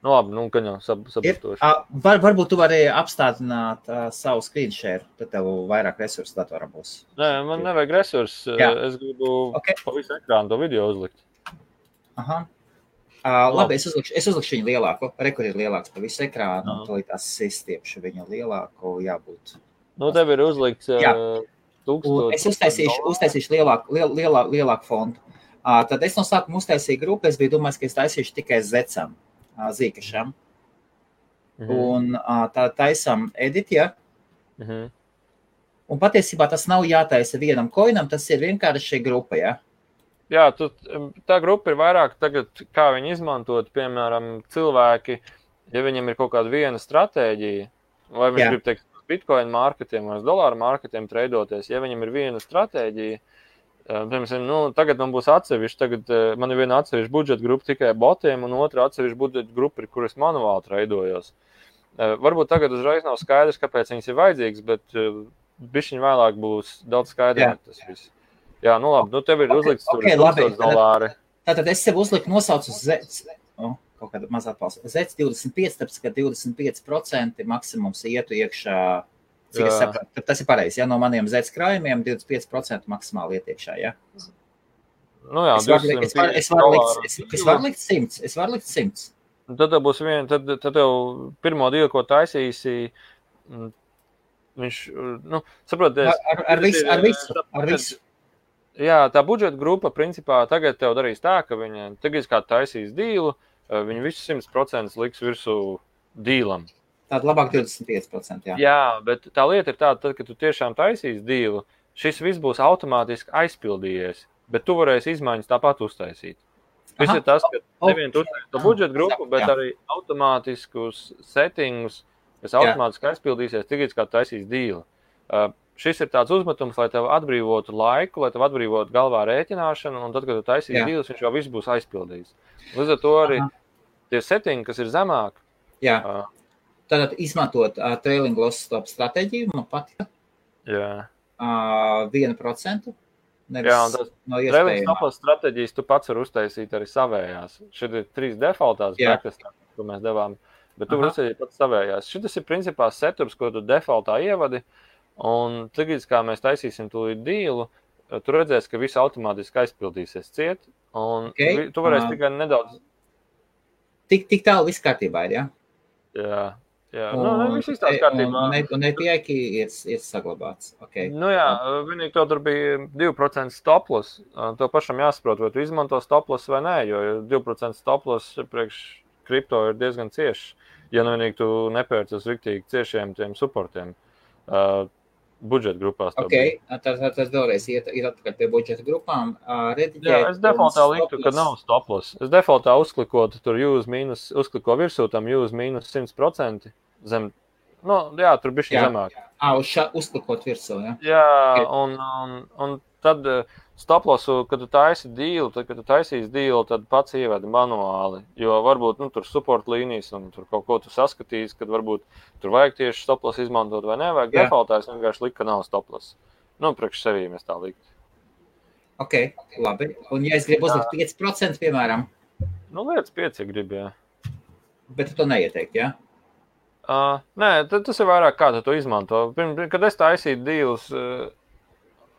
Nu, labi, nu, jau sab, saprotoši. Var, varbūt tu vari apstādināt uh, savu screen share, tad tev vairāk resursu datoram būs. Nē, man nevajag resursu. Es gribu okay. pa visu ekrānu to video uzlikt. Aha. Uh, labi, es uzlikšu, es uzlikšu viņu lielāku. Rekur ir lielāks pa visu ekrānu. Uh. Tad tās izstiepšu viņu lielāku jābūt. Nu, tev ir uzlikts uh, tūkstoši. Es uztaisīšu, uztaisīšu lielāku, liel, lielā, lielāku fontu. Tad es no sākuma uztaisīju grupu. Es biju domājis, ka es taisīšu tikai zecam, zīkašam. Mhm. Un tā taisam edit, ja? Mhm. Un patiesībā tas nav jātaisa vienam koinam, tas ir vienkārši grupa. Ja? Jā, tu, tā grupa ir vairāk tagad, kā viņi izmantot, piemēram, cilvēki, ja viņam ir kaut kāda viena stratēģija, vai viņš Jā. grib teikt, bitkoinu marketiem vai dolāru marketiem treidoties, ja viņam ir viena stratēģija, Piemēram, nu, tagad man būs atsevišķi, tagad man ir viena atsevišķa budžeta grupa tikai botiem, un otra atsevišķa budžeta grupa, kuras manuāli treidojos. Varbūt tagad uzreiz nav skaidrs, kāpēc viņas ir vajadzīgas, bet bišķiņ vēlāk būs daudz skaidrāk tas viss. Jā, nu labi, nu tev ir uzlikts okay, tur okay, dolāri. Tātad es sev uzliku nosaucu Z, oh, kaut kāda mazā atbalsta. Z25, tāpēc, ka 25% maksimums ietu iekšā Cik es saprotu, tas ir pareizi. Ja no maniem zēdzes krājumiem 25% maksimāli ietiekšā. Ja? Nu jā, es varu es varu, es varu likt, es, es varu likt 100. Es varu likt 100. Tad tev būs viena, tad, tad tev pirmo dienu, ko taisīsi, viņš, nu, saprotiet, ar, ar, ar, visu, ar visu, ar visu. Jā, tā budžeta grupa, principā, tagad tev darīs tā, ka viņa tagad kā taisīs dīlu, viņi visu 100% liks virsū dīlam. Tāda labāk 25%. Jā. jā, bet tā lieta ir tāda, tad, kad tu tiešām taisīsi dīlu, šis viss būs automātiski aizpildījies, bet tu varēsi izmaiņas tāpat uztaisīt. Tas Aha. ir tas, ka nevienu to budžeta grupu, bet jā. arī automātiskus settingus, kas automātiski jā. aizpildīsies, tikai kā taisīs dīlu. Uh, šis ir tāds uzmetums, lai tev atbrīvotu laiku, lai tev atbrīvotu galvā rēķināšanu, un tad, kad tu taisīsi dīlus, viņš jau viss būs aizpildījis. Līdz ar to arī Aha. tie settingi, kas ir zemāk, Jā. Uh, Tātad izmantot uh, trailing loss stop stratēģiju, man patīk. Jā. Uh, 1%. Jā, un tas no trailing stop stratēģijas tu pats vari uztaisīt arī savējās. Šeit ir trīs defaultās bekas, ko mēs devām, bet tu vari uztaisīt pats savējās. Šis ir principā setups, ko tu defaultā ievadi, un tagad, kā mēs taisīsim tūlīt dīlu, tu redzēsi, ka viss automātiski aizpildīsies ciet, un okay. tu varēsi uh, tikai nedaudz. Tik, tik tālu viss kārtībā ir, jā? Ja? Jā. Jā, nu, ne, viss izstāsta kārtībā. Un, un, un API ir, ir saglabāts. Okay. Nu jā, vienīgi to tur bija 2% stoplos. To pašam jāsaprot, vai tu izmanto stoplos vai nē, jo 2% stoplos priekš kripto ir diezgan cieši. Ja nu vienīgi tu nepērci uz riktīgi ciešiem tiem supportiem. Uh, budžeta grupās. Okay. Tas, tas vēlreiz iet, ir atpakaļ pie budžeta grupām. Uh, Jā, es defaultā liktu, ka nav stoplos. Es defaultā uzklikotu tur use mīnus, uzkliko virsū tam use mīnus 100% zem. Nu, jā, tur bija šī zemāk. Ah, uz šā uzklikot virsū. Ja? Jā, okay. un, un, un tad stoplosu, kad tu taisi dīlu, tad, kad tu taisīsi dīlu, tad pats ievedi manuāli. Jo varbūt nu, tur support līnijas un tur kaut ko tu saskatīsi, kad varbūt tur vajag tieši stoplos izmantot vai nevajag. Jā. Defaultā es vienkārši liku, ka nav stoplos. Nu, priekš sevī mēs tā liktu. Ok, labi. Un ja es gribu uzlikt 5%, piemēram? Nu, lietas 5, ja gribi, jā. Bet tu to neieteikt, jā? Ja? Uh, nē, tas ir vairāk kā tu to izmanto. Pirms, kad es taisīju dīlus, uh,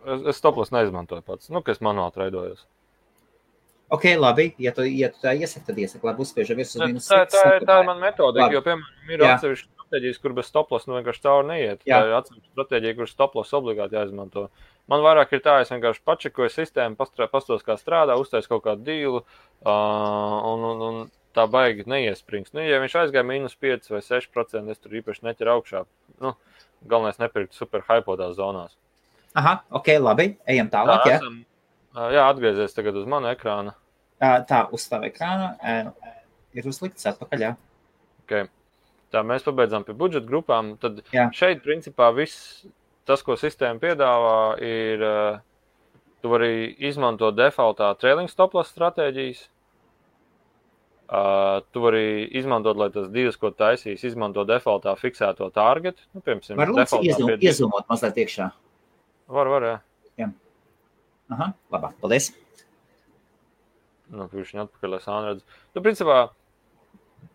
es, es stoplos neizmantoju pats, nu, kas manuāli treidojos. Ok, labi. Ja tu, ja tu tā iesaki, tad iesaki, labi, uzspiežam visus mīnus. Tā, tā, tā, tā ir mana metodika, jo, piemēram, ir Jā. atsevišķi stratēģijas, kur bez stoplos nu vienkārši cauri neiet. Jā. Tā ir atsevišķa stratēģija, kur stoplos obligāti jāizmanto. Man vairāk ir tā, es vienkārši pačekoju sistēmu, pastos, kā strādā, uztaisu kaut kādu dīlu, uh, un, un, un tā baigi neiesprings. Nu, ja viņš aizgāja mīnus 5 vai 6%, es tur īpaši neķeru augšā. Nu, galvenais nepirkt super hypotās zonās. Aha, ok, labi. Ejam tālāk. Tā, esam, jā, atgriezies tagad uz manu ekrānu. Tā, uz tavu ekrānu ir uzlikts atpakaļ. Jā. Okay. Tā mēs pabeidzām pie budžeta grupām. Tad jā. šeit, principā, viss tas, ko sistēma piedāvā, ir, tu vari izmantot defaultā trailing stoplas stratēģijas Uh, tu vari izmantot, lai tas divas, ko taisīs, izmanto defaultā fiksēto targetu. Nu, piemēram, var lūdzu iezum, pie... iezumot mazliet iekšā. Var, var, jā. jā. Aha, labāk, paldies. Nu, ir atpakaļ, lai sāna redz. Nu, principā,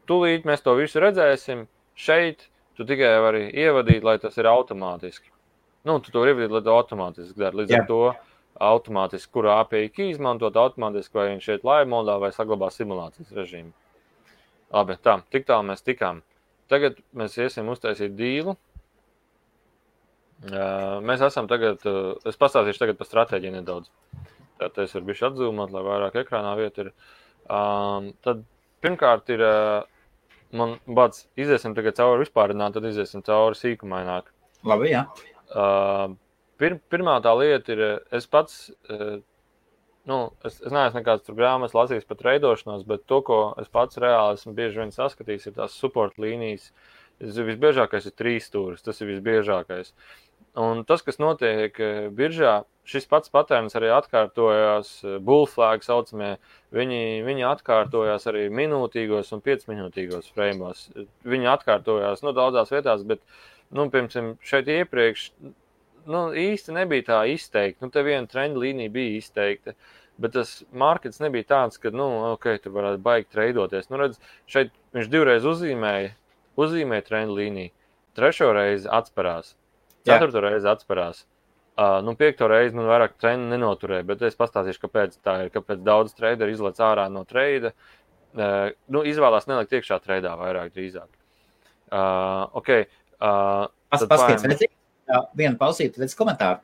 tūlīt mēs to visu redzēsim. Šeit tu tikai vari ievadīt, lai tas ir automātiski. Nu, tu to vari ievadīt, lai to automātiski dara. Līdz jā. ar to automātiski, kuru API izmantot automātiski, vai viņš šeit live modā vai saglabā simulācijas režīmu. Labi, tā, tik tālu mēs tikām. Tagad mēs iesim uztaisīt dīlu. Mēs esam tagad, es pastāstīšu tagad par stratēģiju nedaudz. Tātad es varu atzīmot, lai vairāk ekrānā vieta ir. Tad pirmkārt ir, man bāds, iziesim tagad cauri vispārināt, tad iziesim cauri sīkumaināk. Labi, jā. Uh, Pir, pirmā tā lieta ir, es pats, eh, nu, es, es neesmu nekāds grāmatas lasījis par treidošanos, bet to, ko es pats reāli esmu bieži vien saskatījis, ir tās support līnijas. Visbiežākais ir trīs stūris, tas ir visbiežākais. Un tas, kas notiek eh, biržā, šis pats patērns arī atkārtojās, eh, bullflag saucamie, viņi, viņi atkārtojās arī minūtīgos un piecminūtīgos frēmos. Viņi atkārtojās nu, daudzās vietās, bet, nu, piemēram, šeit iepriekš nu, īsti nebija tā izteikta. Nu, te viena trenda līnija bija izteikta. Bet tas markets nebija tāds, ka, nu, ok, tur varētu baigt treidoties. Nu, redz, šeit viņš divreiz uzzīmēja, uzzīmēja trendu līniju, trešo reizi atspērās, ceturto reizi atspērās. Uh, nu, piekto reizi man vairāk trendu nenoturēja, bet es pastāstīšu, kāpēc tā ir. Kāpēc daudz traderu izlaiž ārā no treida. Uh, nu, izvēlās nelikt iekšā treidā vairāk drīzāk. Uh, okay, uh, Paskaties, vienu pausīti, redz komentāru.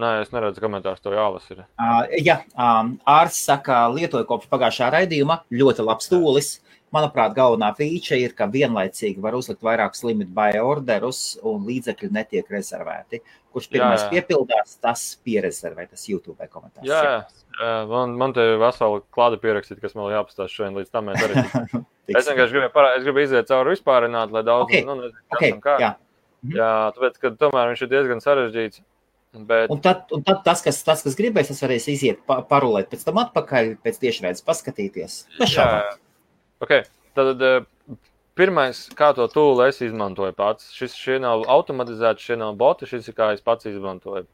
Nē, es neredzu komentārus, to jālasa. Uh, jā, um, ārsts saka, lietoju kopš pagājušā raidījuma, ļoti labs tūlis. Manuprāt, galvenā feature ir, ka vienlaicīgi var uzlikt vairākus limit buy orderus un līdzekļi netiek rezervēti. Kurš pirmais jā, jā. piepildās, tas pierezervē, tas YouTube komentārs. Jā, jā. Man, man te ir vesela klāta pierakstīt, kas man jāpastāst šodien, līdz tam *laughs* es vienkārši gribēju, parā, es gribēju iziet cauri vispārināt, lai daudz, okay. nu, nezinu, okay. kā. Jā. Mhm. Jā, tāpēc, ka tomēr viņš ir diezgan sarežģīts. Bet... Un, tad, un tad tas, kas, tas, kas gribēs, tas varēs iziet, pa, parulēt pēc tam atpakaļ, pēc tiešraides paskatīties. Jā, okay. Tad eh, pirmais, kā to tūlu es izmantoju pats, šis šie nav automatizēts, šie nav boti, šis ir kā es pats izmantoju.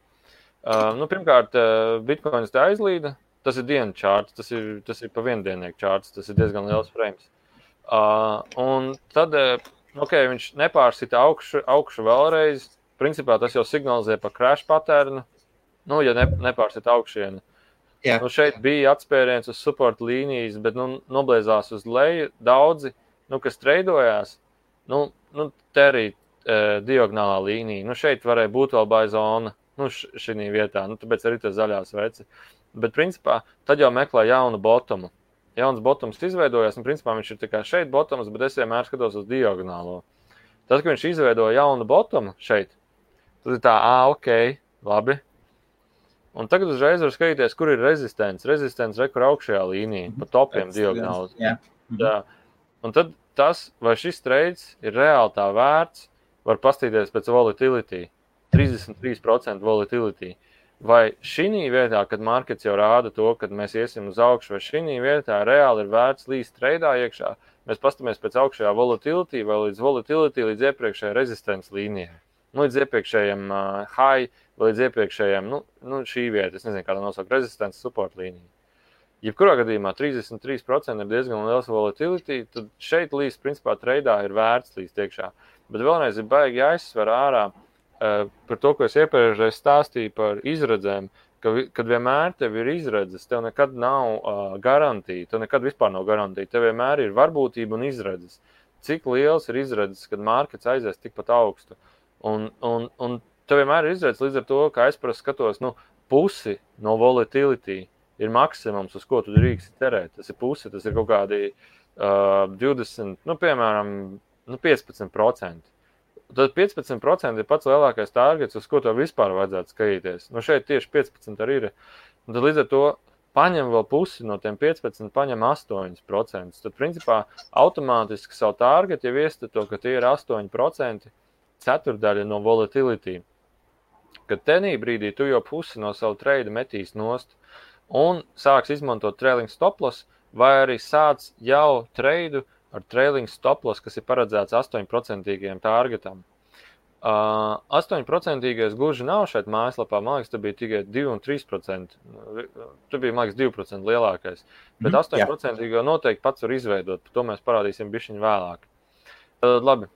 Uh, nu, pirmkārt, uh, bitkoins te aizlīda, tas ir dienas čārts, tas ir, tas ir pa viendienieku čārts, tas ir diezgan liels frames. Uh, un tad okay, viņš nepārsita augšu, augšu vēlreiz. Principā tas jau signalizē par crash patērnu. Nu, ja ne, nepārsita augšienu. Jā. Nu, šeit bija atspēriens uz support līnijas, bet nu, noblēzās uz leju. Daudzi, nu, kas treidojās, nu, nu te arī uh, diagonālā līnija. Nu, šeit varēja būt vēl baigta zona, nu, šī vietā, nu, tāpēc arī tas zaļās veci. Bet, principā, tad jau meklē jaunu botumu. Jauns botums izveidojās, un principā viņš ir tikai šeit botums, bet es vienmēr skatos uz diagonālo. Tad, kad viņš izveidoja jaunu botumu šeit, tad ir tā, ah, ok, labi. Un tagad uzreiz var skatīties, kur ir rezistents. Rezistents ir kur augšējā līnijā, pa topiem diagonāli. Jā. Jā. Un tad tas, vai šis trades ir reāli tā vērts, var paskatīties pēc volatility. 33% volatility. Vai šī vietā, kad markets jau rāda to, ka mēs iesim uz augšu, vai šī vietā reāli ir vērts līst treidā iekšā, mēs paskatāmies pēc augšējā volatility vai līdz volatility, līdz iepriekšējai rezistents līnijai. Nu, līdz iepriekšējiem uh, high līdz iepriekšējiem, nu, nu šī vieta, es nezinu, kā tā nosaukt, rezistents support līnija. Jebkurā gadījumā 33% ir diezgan liels volatility, tad šeit līdz, principā, treidā ir vērts līdz iekšā. Bet vēlreiz ir baigi jāizsver ārā uh, par to, ko es iepriekšēji stāstīju par izredzēm, ka, kad vienmēr tev ir izredzes, tev nekad nav uh, garantija, tev nekad vispār nav garantija, tev vienmēr ir varbūtība un izredzes. Cik liels ir izredzes, kad mārkets aizies tikpat augstu? Un, un, un tev vienmēr ir izredzes līdz ar to, ka es parasti skatos nu, pusi no volatility ir maksimums, uz ko tu drīkst cerēt. Tas ir puse, tas ir kaut kādi uh, 20, nu, piemēram, nu, 15%. Tad 15% ir pats lielākais targets, uz ko tev vispār vajadzētu skatīties. Nu, šeit tieši 15% arī ir. Un tad līdz ar to paņem vēl pusi no tiem 15, paņem 8%. Tad, principā, automātiski savu targetu jau iestato, ka tie ir 8%, ceturdaļa no volatility. Kad tenī brīdī tu jau pusi no savu treidu metīs nost, un sāks izmantot trailing stoplos, vai arī sāc jau treidu ar trailing stoplos, kas ir paredzēts 8% targetam. Uh, 8% gluži nav šeit mājaslapā. Man liekas, tas bija tikai 2,3%. Tur bija, liekas, 2% lielākais. Bet mm, 8% jā. noteikti pats var izveidot. To mēs parādīsim bišķiņu vēlāk. Tad, labi.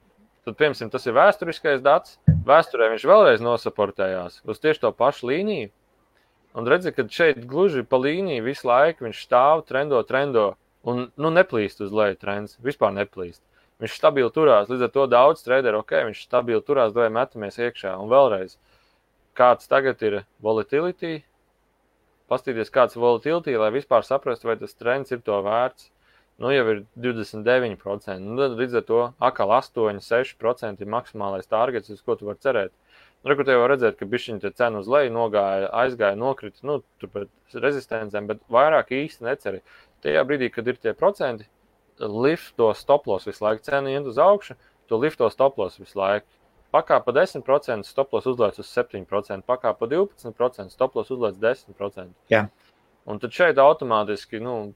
Tad, piemēram, tas ir vēsturiskais dats. Vēsturē viņš vēlreiz nosaportējās uz tieši to pašu līniju. Un redzi, ka šeit gluži pa līniju visu laiku viņš stāv, trendo, trendo. Un nu, neplīst uz leju trends. Vispār neplīst. Viņš stabili turās. Līdz ar to daudz traderu, ok, viņš stabili turās, lai metamies iekšā. Un vēlreiz, kāds tagad ir volatility? Pastīties, kāds ir volatility, lai vispār saprastu, vai tas trends ir to vērts. Nu, jau ir 29%. Nu, tad līdz ar to atkal 8, 6% ir maksimālais targets, uz ko tu vari cerēt. Rekur jau var redzēt, ka bišķiņa cena uz leju nogāja, aizgāja, nokrita, nu, tur pēc rezistencēm, bet vairāk īsti neceri. Tajā brīdī, kad ir tie procenti, lift to stoplos visu laiku, cena iet uz augšu, to lift to stoplos visu laiku. Pakāpa 10%, stoplos uzlēc uz 7%, pakāpa 12%, stoplos uzlēc 10%. Jā. Un tad šeit automātiski, nu,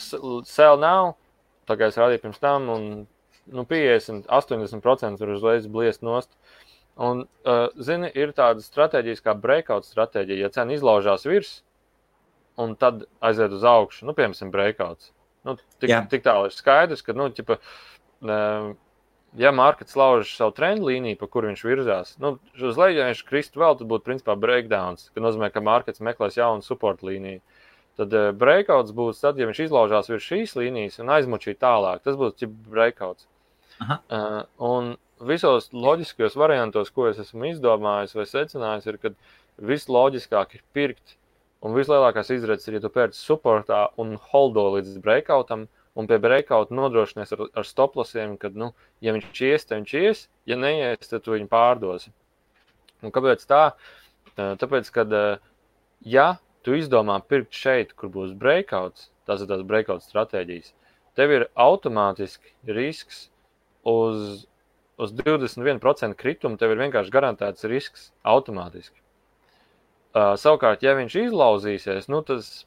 sell nav, tā kā es rādīju pirms tam, un nu, 50, 80% var uzreiz bliest nost. Uh, Un, uh, zini, ir tāda stratēģija kā breakout stratēģija. Ja cena izlaužās virs, un tad aiziet uz augšu, nu, piemēram, breakouts. Nu, tik, Jā. tik tālu ir skaidrs, ka, nu, ķipa, uh, ja markets lauž savu trendu līniju, pa kuru viņš virzās, nu, uz leju, ja viņš kristu vēl, tad būtu principā breakdowns, kas nozīmē, ka markets meklēs jaunu support līniju. Tad uh, breakouts būs tad, ja viņš izlaužās virs šīs līnijas un aizmučī tālāk. Tas būs breakouts. Aha. Uh, un visos loģiskajos variantos, ko es esmu izdomājis vai secinājis, ir, ka visloģiskāk ir pirkt. Un vislielākās izredzes ir, ja tu pērci supportā un holdo līdz breakoutam, un pie breakouta nodrošinies ar, ar stoplasiem, ka, nu, ja viņš ies, tad viņš ies, ja neies, tad tu viņu pārdosi. Un kāpēc tā? Tāpēc, ka, ja tu izdomā pirkt šeit, kur būs breakouts, tas ir tās breakout stratēģijas, tev ir automātiski risks uz uz 21% kritumu tev ir vienkārši garantēts risks automātiski. Uh, savukārt, ja viņš izlauzīsies, nu tas,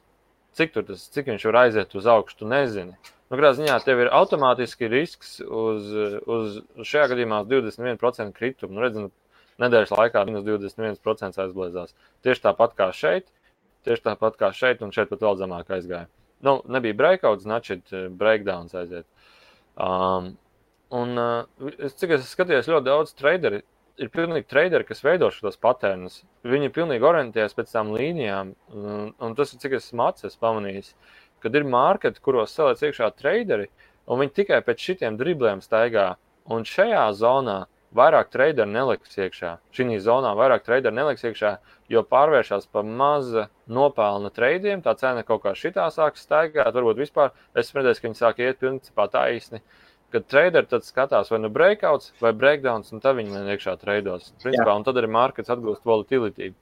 cik, tas, cik viņš var aiziet uz augšu, tu nezini. Nu, Katrā ziņā tev ir automātiski risks uz, uz šajā gadījumā 21% kritumu. Nu, redzinu, nedēļas laikā minus 21% aizbliezās. Tieši tāpat kā šeit, Tieši tāpat kā šeit, un šeit pat vēl zemāk aizgāja. Nu, nebija breakouts, nu, načit eh, breakdowns aiziet. Um, un uh, cik es skatījos, ļoti daudz traderi ir pilnīgi traderi, kas veido šos patērnus. Viņi pilnīgi orientējas pēc tām līnijām, un, un tas ir cik es mācījos, pamanījis, kad ir mārketi, kuros salēc iekšā traderi, un viņi tikai pēc šitiem dribliem staigā. Un šajā zonā vairāk traderu neliks iekšā. Šī zonā vairāk traderu neliks iekšā, jo pārvēršas par maza nopelna treidiem. Tā cena kaut kā šitā sāks staigāt. Varbūt vispār es redzēju, ka viņi sāk iet principā taisni. Kad traderi tad skatās vai nu breakouts vai breakdowns, un tad viņi iekšā traidos. Principā, un tad arī markets atgūst volatilitību.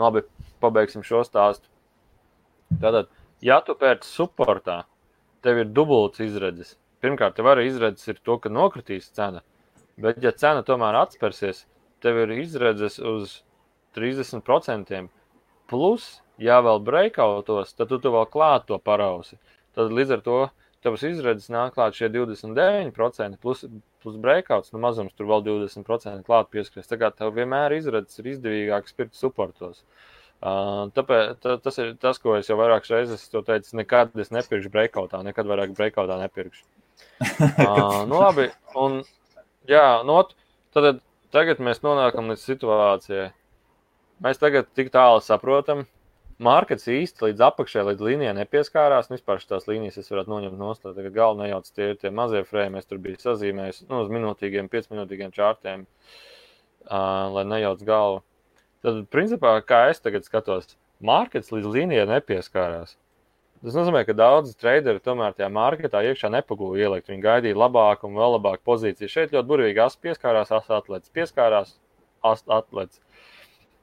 Labi, pabeigsim šo stāstu. Tātad, ja tu pērci supportā, tev ir dubultas izredzes. Pirmkārt, tev arī izredzes ir to, ka nokritīs cena. Bet, ja cena tomēr atspērsies, tev ir izredzes uz 30%. Plus, ja vēl breakoutos, tad tu, tu vēl klāt to parausi. Tad līdz ar to tavas izredzes nāk klāt šie 29%, plus, plus breakouts, nu mazums tur vēl 20% klāt pieskries. Tā kā tev vienmēr izredzes ir izdevīgāk spirkt supportos. Uh, tāpēc tā, tas ir tas, ko es jau vairākas reizes teicu. Nekad es nepirkšu breakoutā, nekad vairāk breakoutā nepirkšu. Uh, *laughs* nu, labi, un Jā, nu, tad tagad mēs nonākam līdz situācijai. Mēs tagad tik tālu saprotam, Mārkets īsti līdz apakšai, līdz līnijai nepieskārās. Nu, vispār šīs līnijas es varētu noņemt no stūra. Tagad galvenā nejauc tie ir tie mazie frēmi. Es tur biju sazīmējis nu, uz minūtīgiem, piecminūtīgiem čārtiem, uh, lai nejauc galvu. Tad, principā, kā es tagad skatos, Mārkets līdz līnijai nepieskārās. Tas nozīmē, ka daudzi traderi tomēr tajā marketā iekšā nepagūda ielikt. Viņi gaidīja labāku un vēl labāku pozīciju. Šeit ļoti burvīgi as pieskārās, as atlets, pieskārās, as atlets.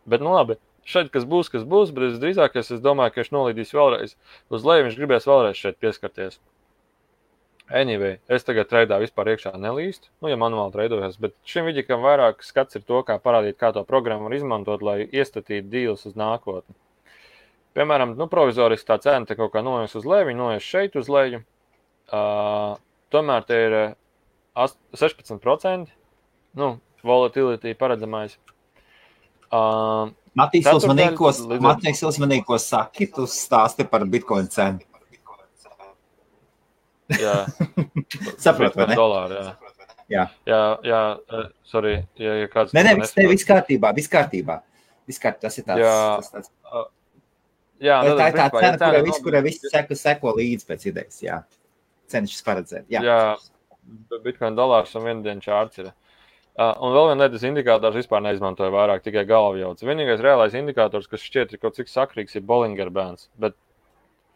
Bet, nu labi, šeit kas būs, kas būs, bet visdrīzāk es, es domāju, ka viņš nolīdīs vēlreiz uz leju. Viņš gribēs vēlreiz šeit pieskarties. Anyway, es tagad trēdā vispār iekšā nelīstu, nu, ja manuāli treidojos, bet šim vidikam vairāk skats ir to, kā parādīt, kā to programmu var izmantot, lai iestatītu dīlus uz nākotni. Piemēram, nu, provizoriski tā cena te kaut kā noies uz leju, noies šeit uz leju. Uh, tomēr te ir uh, 16% nu, volatility paredzamais. Uh, Matīs, uzmanīgi, uzmanīgi, ko saki, tu stāsti par Bitcoin cenu. jā, *laughs* saprotu, vai ne? Dolāru, jā. Jā, jā, jā sorry, ja, ja kāds. Nē, nē, viss, viss kārtībā, viss kārtībā. Viss kārtībā, tas ir tāds. Jā, tas, tāds. Uh, Jā, tā, tā ir tā cena, ja kurai viss, kurai viss seko, seko līdzi pēc idejas. Jā. Cenšas paredzēt. Jā, jā Bitcoin dolārs un viena diena čārts ir. Uh, un vēl viena lieta, indikators vispār neizmantoju vairāk, tikai galvjauts. Vienīgais reālais indikators, kas šķiet ir kaut cik sakrīgs, ir Bollinger bands. Bet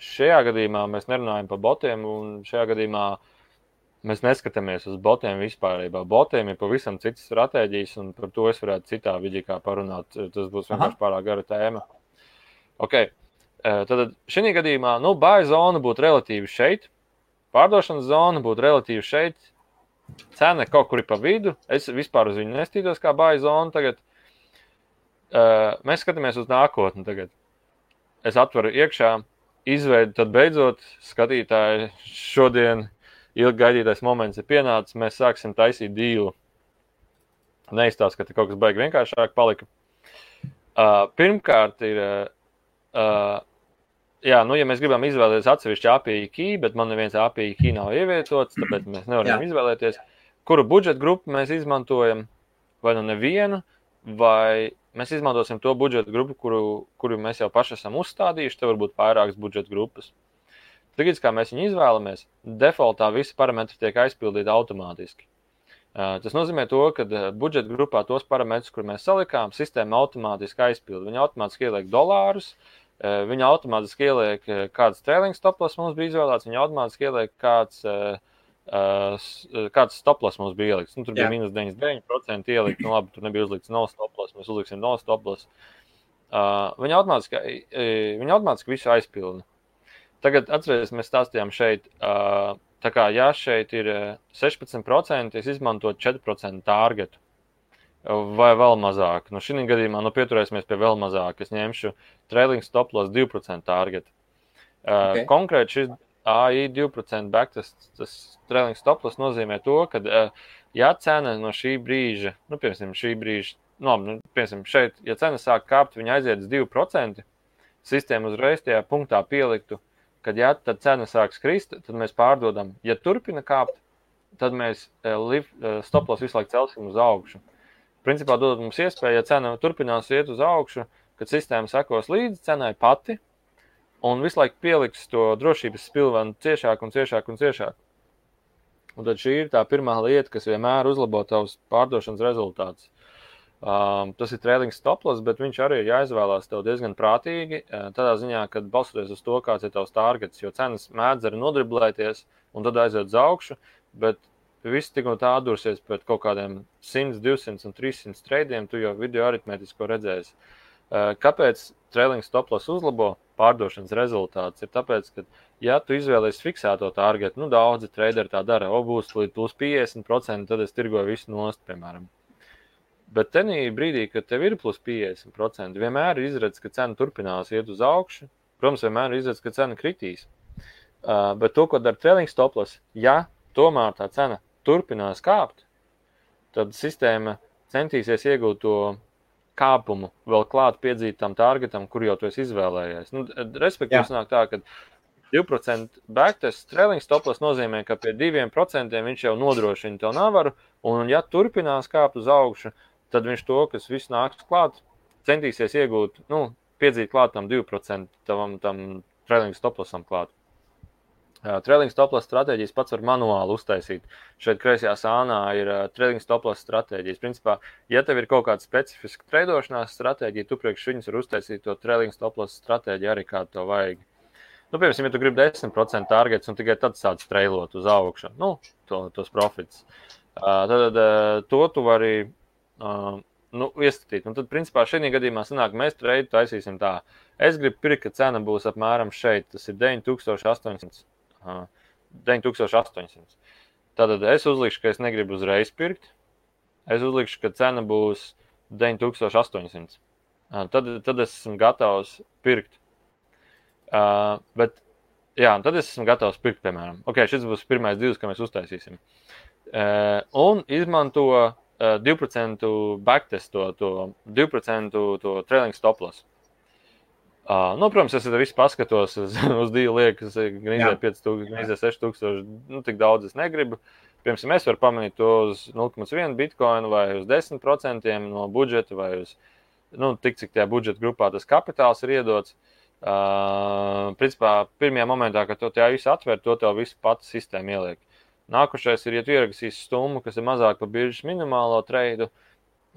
šajā gadījumā mēs nerunājam par botiem, un šajā gadījumā mēs neskatāmies uz botiem vispār. Botiem ir pavisam citas stratēģijas, un par to es varētu citā vidī parunāt. Tas būs vienkārši pārāk gara tēma. Okay. Tad šī gadījumā nu, bāja zona būtu relatīvi šeit, pārdošanas zona būtu relatīvi šeit, cena kaut kur pa vidu. Es vispār uz viņu nestītos kā bāja zona. Tagad. Mēs skatāmies uz nākotni. Tagad. Es atveru iekšā, izveidu, tad beidzot skatītāji šodien ilgi gaidītais moments ir pienācis. Mēs sāksim taisīt dīlu. Neizstāsta, ka kaut kas baigs vienkāršāk palika. Uh, pirmkārt, ir uh, jā, nu, ja mēs gribam izvēlēties atsevišķu API key, bet man neviens API key nav ievietots, tāpēc mēs nevaram jā. izvēlēties, kuru budžeta grupu mēs izmantojam, vai nu nevienu, vai mēs izmantosim to budžeta grupu, kuru, kuru mēs jau paši esam uzstādījuši. Te var būt vairākas budžeta grupas. Tagad, kā mēs viņu izvēlamies, defaultā visi parametri tiek aizpildīti automātiski. Tas nozīmē, to, ka budžeta grupā tos parametrus, kur mēs salikām, sistēma automātiski aizpildīja. Viņa automātiski ieliek dolārus, uh, Viņa automātiski ieliek, kāds trailing stoplas mums bija izvēlēts, viņa automātiski ieliek, kāds, kāds stoplas mums bija ielikts. Nu, tur bija Jā. minus 99% ielikt, nu labi, tur nebija uzlikts no stoplas, mēs uzliksim no stoplas. Uh, viņa, automātiski, viņa automātiski visu aizpilda. Tagad atcerieties, mēs stāstījām šeit, tā kā ja šeit ir 16%, es izmantotu 4% targetu vai vēl mazāk. Nu, šī gadījumā nu, pieturēsimies pie vēl mazāk. Es ņemšu trailing stop loss 2% target. Uh, okay. Konkrēti šis AI 2% backtest, tas trailing stop loss nozīmē to, ka, uh, ja cena no šī brīža, nu, piemēram, šī brīža, nu, nu, piemēram, šeit, ja cena sāk kāpt, viņa aiziet uz 2%, sistēma uzreiz tajā punktā pieliktu, kad, ja tad cena sāks krist, tad mēs pārdodam. Ja turpina kāpt, tad mēs uh, uh, stop loss visu laiku celsim uz augšu. Principā dod mums iespēju, ja cena turpinās iet uz augšu, kad sistēma sekos līdzi cenai pati un visu laiku pieliks to drošības spilvenu ciešāk un ciešāk un ciešāk. Un tad šī ir tā pirmā lieta, kas vienmēr uzlabo tavus pārdošanas rezultātus. Um, tas ir trēlings stoplis, bet viņš arī ir jāizvēlās tev diezgan prātīgi. Uh, tādā ziņā, ka balstoties uz to, kāds ir tavs targets, jo cenas mēdz arī nodriblēties un tad aiziet uz augšu, bet viss tik un tā atdursies pret kaut kādiem 100, 200 un 300 treidiem, tu jau video aritmētiski redzēsi. Uh, kāpēc trēlings stoplis uzlabo pārdošanas rezultātus? Ir tāpēc, ka, ja tu izvēlēsies fiksēto targetu, nu daudzi traderi tā dara, o būs līdz plus 50%, tad es tirgoju visu nost, piemēram. Bet tenī brīdī, kad tev ir plus 50%, vienmēr ir izredzes, ka cena turpinās iet uz augšu. Protams, vienmēr ir izredzes, ka cena kritīs. Uh, bet to, ko dara trailing stoplas, ja tomēr tā cena turpinās kāpt, tad sistēma centīsies iegūt to kāpumu vēl klāt piedzītam targetam, kur jau tu esi izvēlējies. Nu, respektīvi, sanāk tā, ka 2% backtest trailing stoplas nozīmē, ka pie 2% viņš jau nodrošina to navaru, un ja turpinās kāpt uz augšu, tad viņš to, kas viss nāks klāt, centīsies iegūt, nu, piedzīt klāt tam 2% tam, tam trailing stoplasam klāt. Trailing stoplas stratēģijas pats var manuāli uztaisīt. Šeit kreisajā sānā ir trailing stoplas stratēģijas. Principā, ja tev ir kaut kāda specifiska treidošanās stratēģija, tu priekš viņas var uztaisīt to trailing stoplas stratēģiju arī kā to vajag. Nu, piemēram, ja tu gribi 10% targets un tikai tad sāc treilot uz augšu, nu, to, tos profits, tad uh, to tu vari uh, nu, iestatīt. Un tad, principā, šajā gadījumā sanāk, mēs treidu taisīsim tā. Es gribu pirkt, ka cena būs apmēram šeit. Tas ir 9800. Uh, 9800. Tātad es uzlikšu, ka es negribu uzreiz pirkt. Es uzlikšu, ka cena būs 9800. Uh, tad, tad es esmu gatavs pirkt. Uh, bet, jā, tad es esmu gatavs pirkt, piemēram, ok, šis būs pirmais divs, ko mēs uztaisīsim. Uh, un izmanto 2% backtest, to, to 2% to trailing stoplas. Uh, nu, protams, es arī paskatos uz, *laughs* divu liekas, gan izdeja 5000, gan izdeja 6000. Nu, tik daudz es negribu. Piemēram, es varu pamanīt to uz 0,1 bitkoinu vai uz 10% no budžeta vai uz nu, tik, cik tajā budžeta grupā tas kapitāls ir iedots. Uh, principā, pirmajā momentā, kad to tā visu atver, to tev visu pats sistēma ieliek. Nākošais ir, ja tu ierakstīsi stummu, kas ir mazāk par biržas minimālo treidu,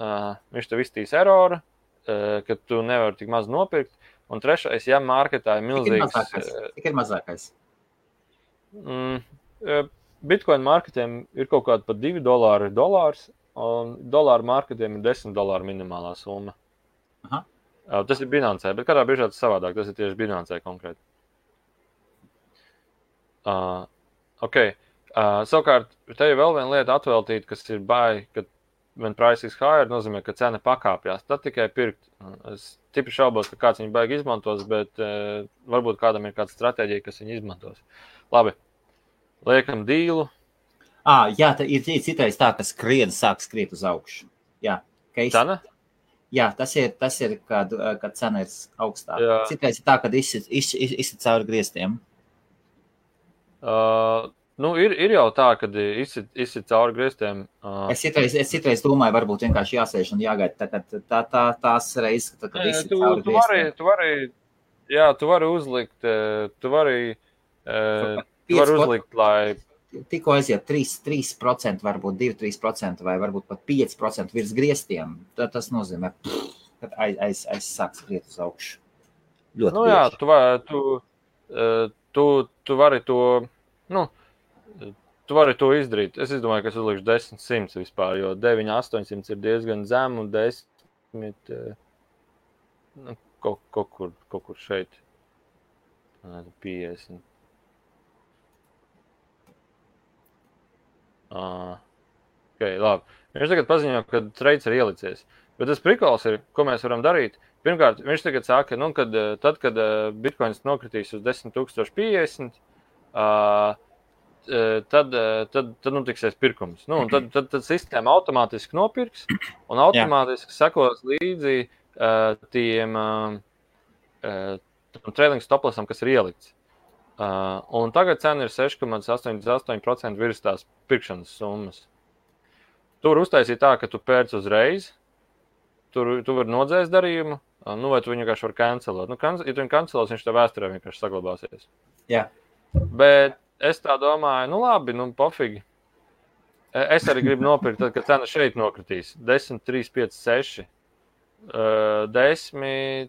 uh, viņš tev iztīs eroru, uh, ka tu nevari tik maz nopirkt. Un trešais, ja marketā ir milzīgs. Cik ir mazākais? Mm, Bitcoin marketiem ir kaut kāda pat 2 dolāri dolārs, un dolāru marketiem ir 10 dolāru minimālā summa. Aha. Uh, tas ir binancē, bet katrā brīdī tas savādāk. Tas ir tieši binancē konkrēti. Uh, okay. Uh, savukārt, te ir vēl viena lieta atveltīta, kas ir baigta, ka when price is higher, nozīmē, ka cena pakāpjas. Tad tikai pirkt. Es stipri šaubos, ka kāds viņu baigi izmantos, bet uh, varbūt kādam ir kāda stratēģija, kas viņu izmantos. Labi, liekam dīlu. À, jā, tā ir citreiz tā, ka skrien sāk skriet uz augšu. Jā, Keist... cena? Jā, tas ir, tas ir kad, kad cena ir augstāka. Citreiz ir tā, ka izsit iz, iz, iz, cauri grieztiem. Uh, Nu, ir, ir jau tā, ka izsit, cauri grieztiem. Uh... Es, citreiz, es citreiz domāju, varbūt vienkārši jāsēž un jāgaida. Tā, tā, tā, tā, tās reizes, kad, kad izsit tu, tu vari, tu vari, jā, tu vari uzlikt, tu vari, tu vari uzlikt, lai. Tikko aiziet 3, 3%, varbūt 2, 3% vai varbūt pat 5% virs grieztiem. Tad tas nozīmē, ka aiz, aiz, aiz sāks skriet uz augšu. Ļoti nu, jā, tu, tu, tu, tu vari to, nu, tu vari to izdarīt. Es domāju, ka es uzlikšu 10, 100 vispār, jo 9, 800 ir diezgan zem un 10 eh, nu, kaut, kaut, kur, kaut kur šeit. 50. Uh, okay, labi. Viņš tagad paziņo, ka trades ir ielicies. Bet tas prikals ir, ko mēs varam darīt. Pirmkārt, viņš tagad saka, nu, kad, eh, tad, kad eh, bitkoins nokritīs uz 10,050, uh, tad, eh, tad, tad notiksies pirkums. Nu, tad, tad, tad sistēma automātiski nopirks un automātiski sekos līdzi uh, tiem uh, trailing stoplasam, kas ir ielikts. Uh, un tagad cena ir 6,88% virs tās pirkšanas summas. Tur uztaisīt tā, ka tu pērc uzreiz, tur tu vari nodzēst darījumu, nu, vai tu vienkārši vari cancelot. Nu, kan, ja tu viņu cancelos, viņš tev vēsturē vienkārši saglabāsies. Jā. Bet es tā domāju, nu labi, nu pofīgi. es arī gribu nopirkt, tad, kad cena šeit nokritīs 10, 3, 5, 6, uh, 10,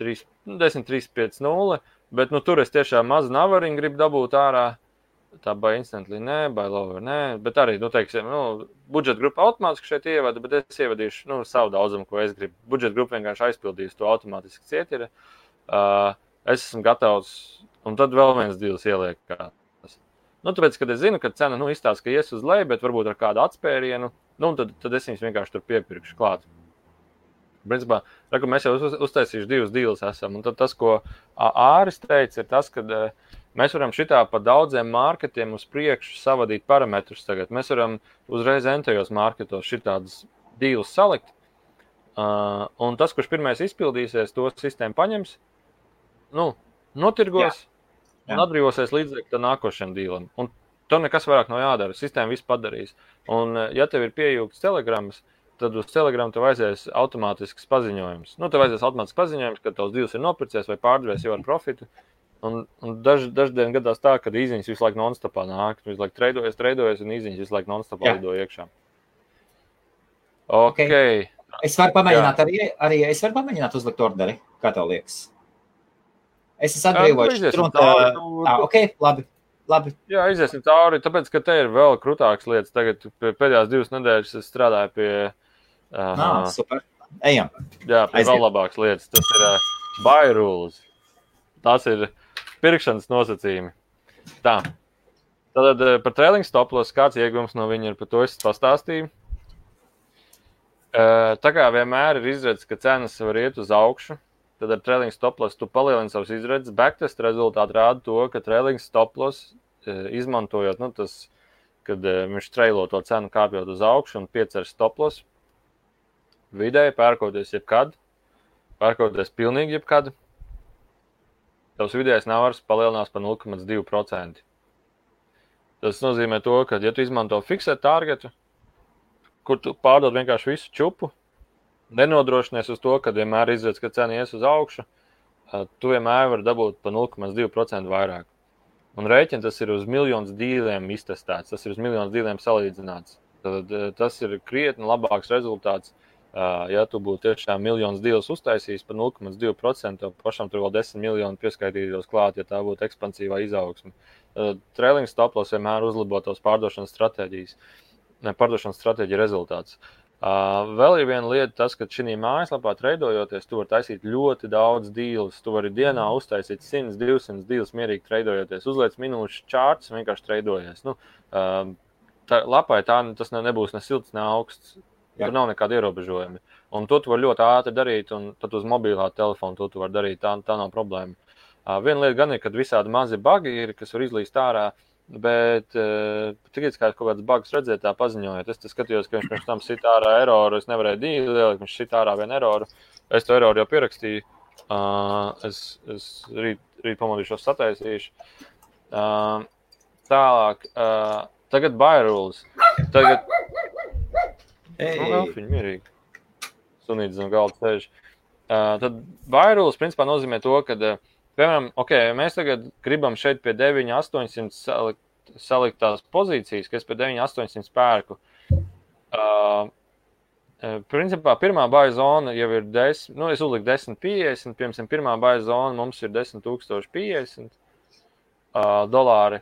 3, 10, 3, 5, 0. Bet nu, tur es tiešām mazu navariņu gribu dabūt ārā. Tā vai instantly, nē, vai lower, nē. Bet arī, nu, teiksim, nu, budžeta grupa automātiski šeit ievada, bet es ievadīšu nu, savu daudzumu, ko es gribu. Budžeta grupa vienkārši aizpildīs to automātiski cietiri. Uh, es esmu gatavs, un tad vēl viens dīls ieliek. Nu, tāpēc, kad es zinu, ka cena nu, izstāsta, ka ies uz leju, bet varbūt ar kādu atspērienu, nu, tad, tad es viņus vienkārši tur piepirkšu klāt. Principā, reku, mēs jau uz, uztaisījuši divus dīlus. Tas, ko Āris teica, ir tas, ka mēs varam šitā pa daudziem marketiem uz priekšu savadīt parametrus. Tagad. Mēs varam uzreiz entajos marketos šitādus dīlus salikt. Uh, un tas, kurš pirmais izpildīsies, to sistēmu paņems, nu, notirgos Jā. Un atbrīvosies līdz nākošajam dīlam. Un tur nekas vairāk nav jādara. Sistēma viss padarīs. Un, ja tev ir pieejams telegrams, tad uz Telegram tev aizies automātisks paziņojums. Nu, tev aizies automātisks paziņojums, ka tavs divs ir nopircies vai pārdevies jau ar profitu. Un, un daž, daždien gadās tā, ka īziņas visu laiku non-stopā nāk. Visu laiku treidojas, treidojas, un īziņas visu laiku non-stopā lido iekšā. Okay. okay. Es varu pamēģināt, Jā. arī, arī es varu pamēģināt uzlikt orderi. Kā tev liekas? Es esmu atbrīvojis. Tur un tā, tā, ok, labi. Labi. Jā, iziesim cauri, tāpēc, ka te ir vēl krūtākas lietas. Tagad pēdējās divas nedēļas es strādāju pie Uh, ah, super. Ejam. Jā, pie vēl labākas lietas. Tas ir uh, buy rules. Tas ir pirkšanas nosacījumi. Tā. Tad uh, par trailing stoplos kāds iegums no viņa ir par to es pastāstīju. Uh, tā kā vienmēr ir izredzes, ka cenas var iet uz augšu, tad ar trailing stoplos tu palielini savus izredzes. Backtest rezultāti rāda to, ka trailing stoplos uh, izmantojot, nu, tas, kad uh, viņš trailo to cenu kāpjot uz augšu un piecer stoplos, vidēji pērkoties jebkad, pērkoties pilnīgi jebkad, tavs vidējais navars palielinās par 0,2%. Tas nozīmē to, ka, ja tu izmanto fiksētu targetu, kur tu pārdod vienkārši visu čupu, nenodrošinies uz to, ka vienmēr izredz, ka cena ies uz augšu, tu vienmēr vari dabūt par 0,2% vairāk. Un rēķina tas ir uz miljonus dīliem iztestēts, tas ir uz miljonus dīliem salīdzināts. Tad, tas ir krietni labāks rezultāts Ja tu būtu tiešām miljonus divus uztaisījis par 0,2%, tad pašam tur vēl 10 miljoni pieskaitītos klāt, ja tā būtu ekspansīvā izaugsme. Trailing stoplos vienmēr uzlabo tos pārdošanas stratēģijas, ne pārdošanas stratēģija rezultāts. Uh, vēl ir viena lieta, tas, ka šī mājaslapā treidojoties, tu vari taisīt ļoti daudz dīlus. Tu vari dienā uztaisīt 100, 200 dīlus mierīgi treidojoties. Uzliec minūšu čārts, vienkārši treidojies. Nu, uh, tā, lapai tā tas ne, nebūs ne silts, ne augsts. Jā. Tur nav nekāda ierobežojuma. Un to tu vari ļoti ātri darīt, un tad uz mobilā telefona to tu vari darīt. Tā, tā nav problēma. Uh, viena lieta gan ir, ka visādi mazi bagi ir, kas var izlīst ārā. Bet uh, tikai kā kaut kādas bagas redzēt, tā paziņojot. Es skatījos, ka viņš pirms tam sit ārā eroru. Es nevarēju lielāku, viņš sit ārā vienu eroru. Es to eroru jau pierakstīju. Uh, es es rīt, rīt pamodīšos, sataisīšu. Uh, tālāk, uh, tagad Bairulis. Tagad, Nu, Elfiņi mierīgi. Sunīts zem galda sēž. Uh, tad vairulis principā nozīmē to, ka, uh, piemēram, okay, mēs tagad gribam šeit pie 9, 800 salikt, salikt tās pozīcijas, kas pie 9, 800 pērku. Uh, Principā pirmā baigta zona jau ir 10, nu, es uzliku 10, 50. Piemēram, pirmā baigta zona mums ir 10, 50 uh, dolāri.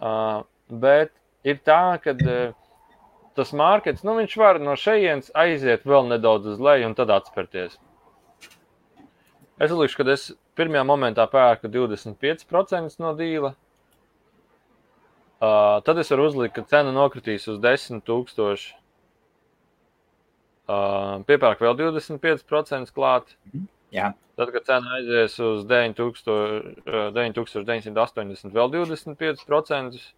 Uh, bet ir tā, ka uh, tas mārkets, nu, viņš var no šejienes aiziet vēl nedaudz uz leju un tad atspērties. Es uzlikšu, ka es pirmajā momentā pērku 25% no dīla. Uh, tad es varu uzlikt, ka cena nokritīs uz 10,000. Uh, piepērk vēl 25% klāt. Mhm. Jā. Tad, kad cena aizies uz 9,980, uh, vēl 25%.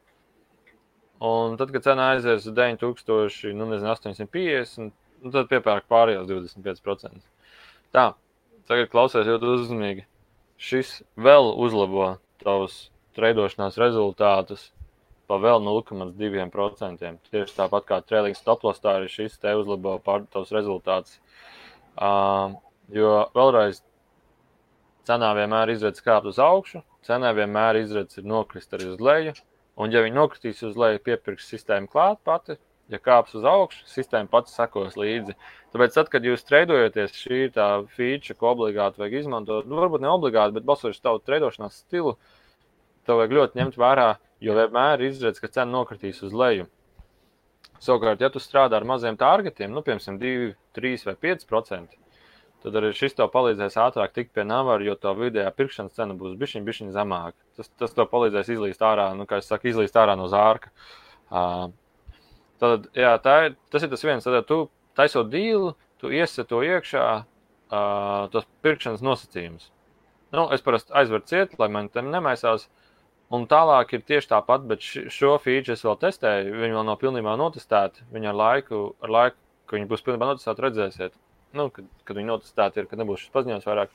Un tad, kad cena aizies uz 9000, nu, nezinu, 850, nu, tad piepērk pārējos 25%. Tā, tagad klausies ļoti uzmanīgi. Šis vēl uzlabo tavus treidošanās rezultātus pa vēl 0,2%. Tieši tāpat kā trailing stoplos, tā arī šis te uzlabo tavus rezultātus. Uh, jo vēlreiz cenā vienmēr izredzes kāpt uz augšu, cenā vienmēr izredzes ir nokrist arī uz leju Un, ja viņi nokritīs uz leju, piepirks sistēmu klāt pati, ja kāps uz augšu, sistēma pati sekos līdzi. Tāpēc, tad, kad jūs trēdojaties, šī ir tā feature, ko obligāti vajag izmantot. Nu, varbūt ne obligāti, bet balstoties uz tavu trēdošanās stilu, tev vajag ļoti ņemt vērā, jo vienmēr ir izredzes, ka cena nokritīs uz leju. Savukārt, ja tu strādā ar maziem targetiem, nu, piemēram, 2, 3 vai 5%, tad arī šis tev palīdzēs ātrāk tikt pie navara, jo tā vidējā pirkšanas cena būs bišķiņ, bišķiņ zemāka. Tas, tas tev palīdzēs izlīst ārā, nu, kā es saku, izlīst ārā no zārka. Uh, tad, jā, ir, tas ir tas viens, tad tu taisot dīlu, tu iesi to iekšā, uh, tos pirkšanas nosacījumus. Nu, es parasti aizveru ciet, lai man te nemaisās. Un tālāk ir tieši tāpat, bet šo feature es vēl testēju. Viņi vēl nav pilnībā notestēti. Viņi ar laiku, ar laiku, kad viņi būs pilnībā notestēti, redzēsiet nu, kad, kad viņi notestēti ir, ka nebūs šis paziņojums vairāk.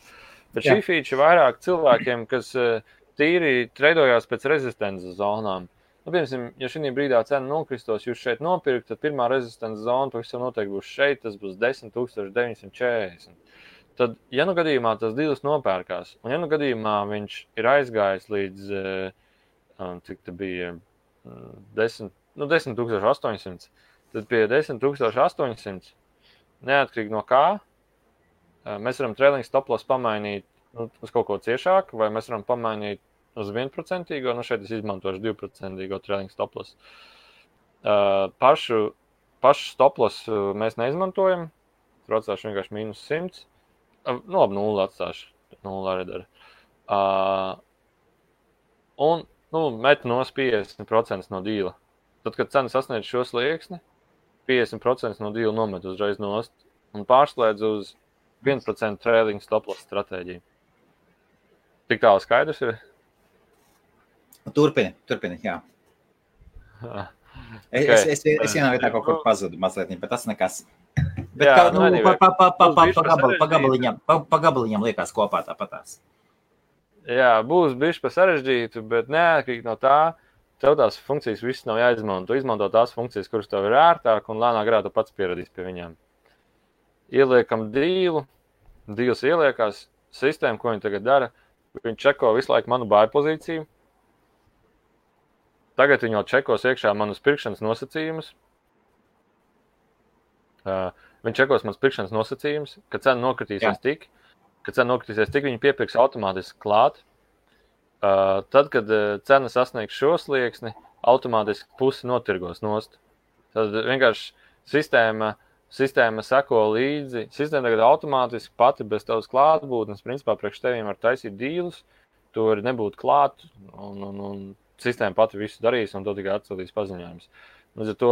Bet šī feature vairāk cilvēkiem, kas tīri treidojās pēc rezistences zonām. Nu, piemēram, ja šī brīdī cena nokristos, jūs šeit nopirkt, tad pirmā rezistents zona pavisam noteikti būs šeit, tas būs 10,940. Tad, ja nu gadījumā tas divs nopērkās, un ja nu gadījumā viņš ir aizgājis līdz, um, cik tā bija, 10, nu, 10,800, tad pie 10,800 neatkarīgi no kā, mēs varam trailing stoplos pamainīt nu, uz kaut ko ciešāku, vai mēs varam pamainīt uz 1%, nu šeit es izmantošu 2% trailing stoplos. Uh, pašu, pašu stoplos mēs neizmantojam. Tur atstāšu vienkārši mīnus 100. Uh, nu, labi, 0 atstāšu. 0 arī dara. Uh, un nu, met no 50% no dīla. Tad, kad cena sasniedz šo slieksni, 50% no dīla nomet uzreiz nost un pārslēdz uz 1% trailing stoploss stratēģiju. Tik tālu skaidrs ir. Turpini, turpini, jā. Es, okay. es, es, es vienā vietā kaut kur pazudu mazliet, bet tas nekas. Bet jā, kā, nu, nu pa, pa, pa, pa, pa, pa, gabal, pa, gabaliņam, pa, pa gabaliņam liekas kopā tāpatās. Jā, būs bišķi pa sarežģītu, bet neatkarīgi no tā, tev tās funkcijas visas nav jāizmanto. Tu izmanto tās funkcijas, kuras tev ir ērtāk, un lēnāk grāmatā pats pieradīs pie viņiem. Ieliekam dīlu, dīls ieliekās, sistēma, ko viņi tagad dara. Viņi čeko visu laiku manu bāju pozīciju. Tagad viņi jau čekos iekšā manus pirkšanas nosacījumus. Uh, viņi čekos manas pirkšanas nosacījumus, ka cena nokritīsies Jā. tik, ka cena nokritīsies tik, viņi piepirks automātiski klāt. Uh, tad, kad uh, cena sasniegs šo slieksni, automātiski pusi notirgos nost. Tad vienkārši sistēma, sistēma seko līdzi. Sistēma tagad automātiski pati bez tavas klātbūtnes, principā priekš teviem var taisīt dīlus, tu vari nebūt klāt, un, un, un sistēma pati visu darīs, un to tikai atsūtīs paziņojums. Līdz ar to,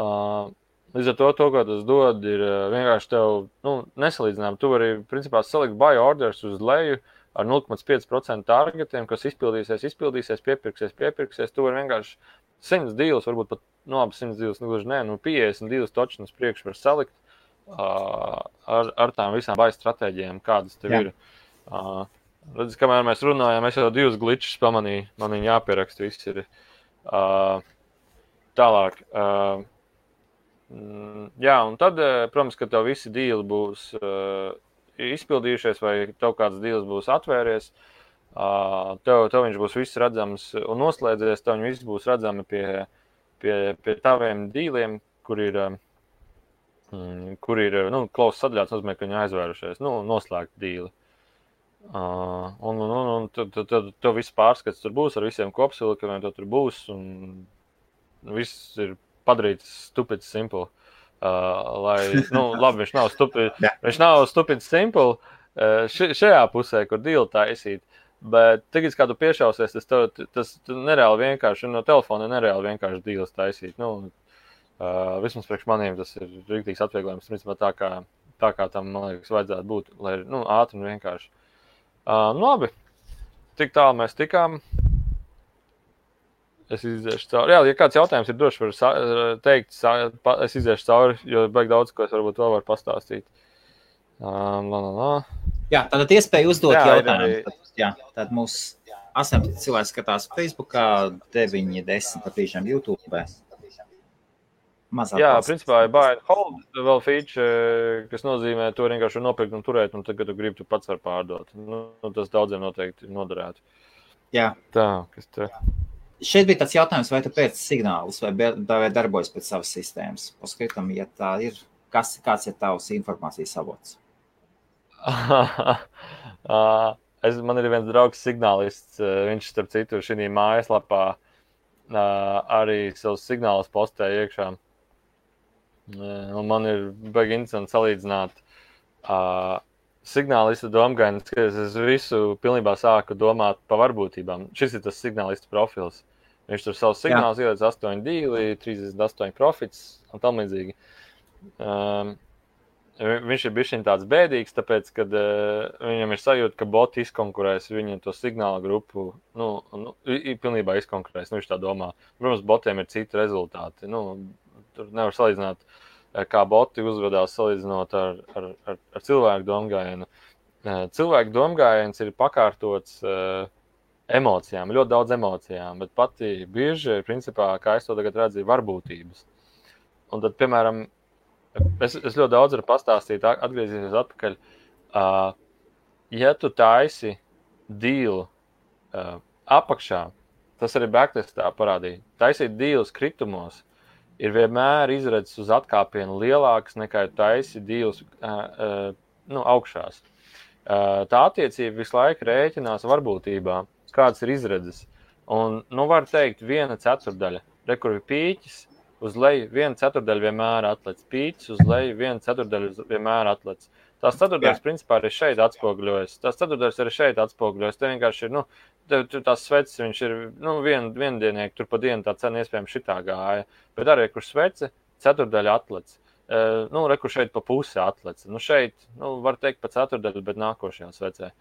uh, līdz ar to, to ko tas dod, ir uh, vienkārši tev nu, nesalīdzinām. Tu vari, principā, salikt buy orders uz leju, ar 0,5% targetiem, kas izpildīsies, izpildīsies, piepirksies, piepirksies. Tu vari vienkārši 100 dīlus, varbūt pat no nu, 100 dīlus, nu, gluži nē, nu, 52 točnas priekš var salikt uh, ar, ar tām visām baisa stratēģijām, kādas tev Jā. ir. Uh, Redz, kamēr mēs runājām, es jau divus glitčus pamanīju. Man viņa jāpieraksta. Viss ir uh, tālāk. Uh, jā, un tad, protams, ka tev visi dīli būs uh, izpildījušies, vai tev kāds deals būs atvēries. Tev, tev viņš būs viss redzams un noslēdzies. Tev viņš būs redzami pie, pie, pie taviem dīliem, kur ir, mm, kur ir nu, klausās sadļāts, nozīmē, ka viņi aizvērušies, nu, noslēgt dīli. Uh, un un, un, un tad, tad, tad tev viss pārskats tur būs ar visiem kopsavilkumiem, tur būs. Un viss ir padarīts stupid simple. Uh, lai, nu, *laughs* labi, viņš nav stupid, viņš nav stupid simple uh, šajā pusē, kur deal taisīt. Bet tagad, kad tu piešausies, tas, tev, tas nereāli vienkārši no telefona nereāli vienkārši deals taisīt. Nu, uh, vismaz priekš maniem tas ir rīktīgs atvieglojums. Principā tā kā, tā kā tam, man liekas, vajadzētu būt, lai nu, ātri un vienkārši. Uh, nu, labi, tik tālu mēs tikām. Es iziešu cauri. Jā, ja kāds jautājums ir, droši var teikt, es iziešu cauri, jo baigi daudz, ko es varbūt vēl varu pastāstīt. Um, la, la, la. Jā, tātad iespēja uzdot jā, jautājumu. Tad, jā, tad mūs 18 cilvēki skatās Facebook, 9, 10 pat brīžiem YouTube. Mazāk jā, valsts. principā ir buy and hold vēl feature, kas nozīmē, to vienkārši nopirkt un turēt, un tad, kad tu gribi, tu pats vari pārdot. Nu, tas daudziem noteikti noderētu. Jā. Tā, kas te. šeit bija tāds jautājums, vai tu pēc signālus vai, vai darbojas pēc savas sistēmas. Paskatām, ja tā ir, kas, kāds ir tavs informācijas avots? *laughs* es, man ir viens draugs, signālists. Viņš, starp citu, šī mājaslapā arī savus signālus postēja iekšā. Un man ir baigi interesanti salīdzināt uh, signālistu domgainas, ka es visu pilnībā sāku domāt par varbūtībām. Šis ir tas signālistu profils. Viņš tur savus signālus ieliec 8, 2, 38 profits un tam līdzīgi. Um, viņš ir bijis tāds bēdīgs, tāpēc, ka uh, viņam ir sajūta, ka boti izkonkurēs viņu to signālu grupu. Nu, nu, pilnībā izkonkurēs. Nu, viņš tā domā. Protams, botiem ir citi rezultāti. Nu, tur nevar salīdzināt Eh, kā boti uzvedās salīdzinot ar, ar, ar, ar cilvēku domgājienu. Eh, cilvēku domgājiens ir pakārtots uh, emocijām, ļoti daudz emocijām, bet pati bieži, principā, kā es to tagad redzu, ir varbūtības. Un tad, piemēram, es, es ļoti daudz varu pastāstīt, atgriezīsies atpakaļ. Uh, ja tu taisi dīlu uh, apakšā, tas arī backtestā parādīja. Taisīt dīlus kritumos, ir vienmēr izredzes uz atkāpienu lielākas nekā taisi divas uh, uh, nu, augšās. Uh, tā attiecība visu laiku rēķinās varbūtībā, kādas ir izredzes. Un, nu, var teikt, viena ceturdaļa, re, kur ir pīķis, uz leju viena ceturdaļa vienmēr atlec, pīķis uz leju viena ceturdaļa vienmēr atlec. Tās ceturdaļas, principā, arī šeit atspoguļojas. Tās ceturdaļas arī šeit atspoguļojas. Te vienkārši ir, nu, tev, tev tās sveces, viņš ir, nu, vien, viendienieki, tur pa dienu tā cena iespējams šitā gāja. Bet arī, kur svece, ceturdaļa atlec. Uh, nu, re, kur šeit pa pusi atlec. Nu, šeit, nu, var teikt pa ceturdaļu, bet nākošajā svecē.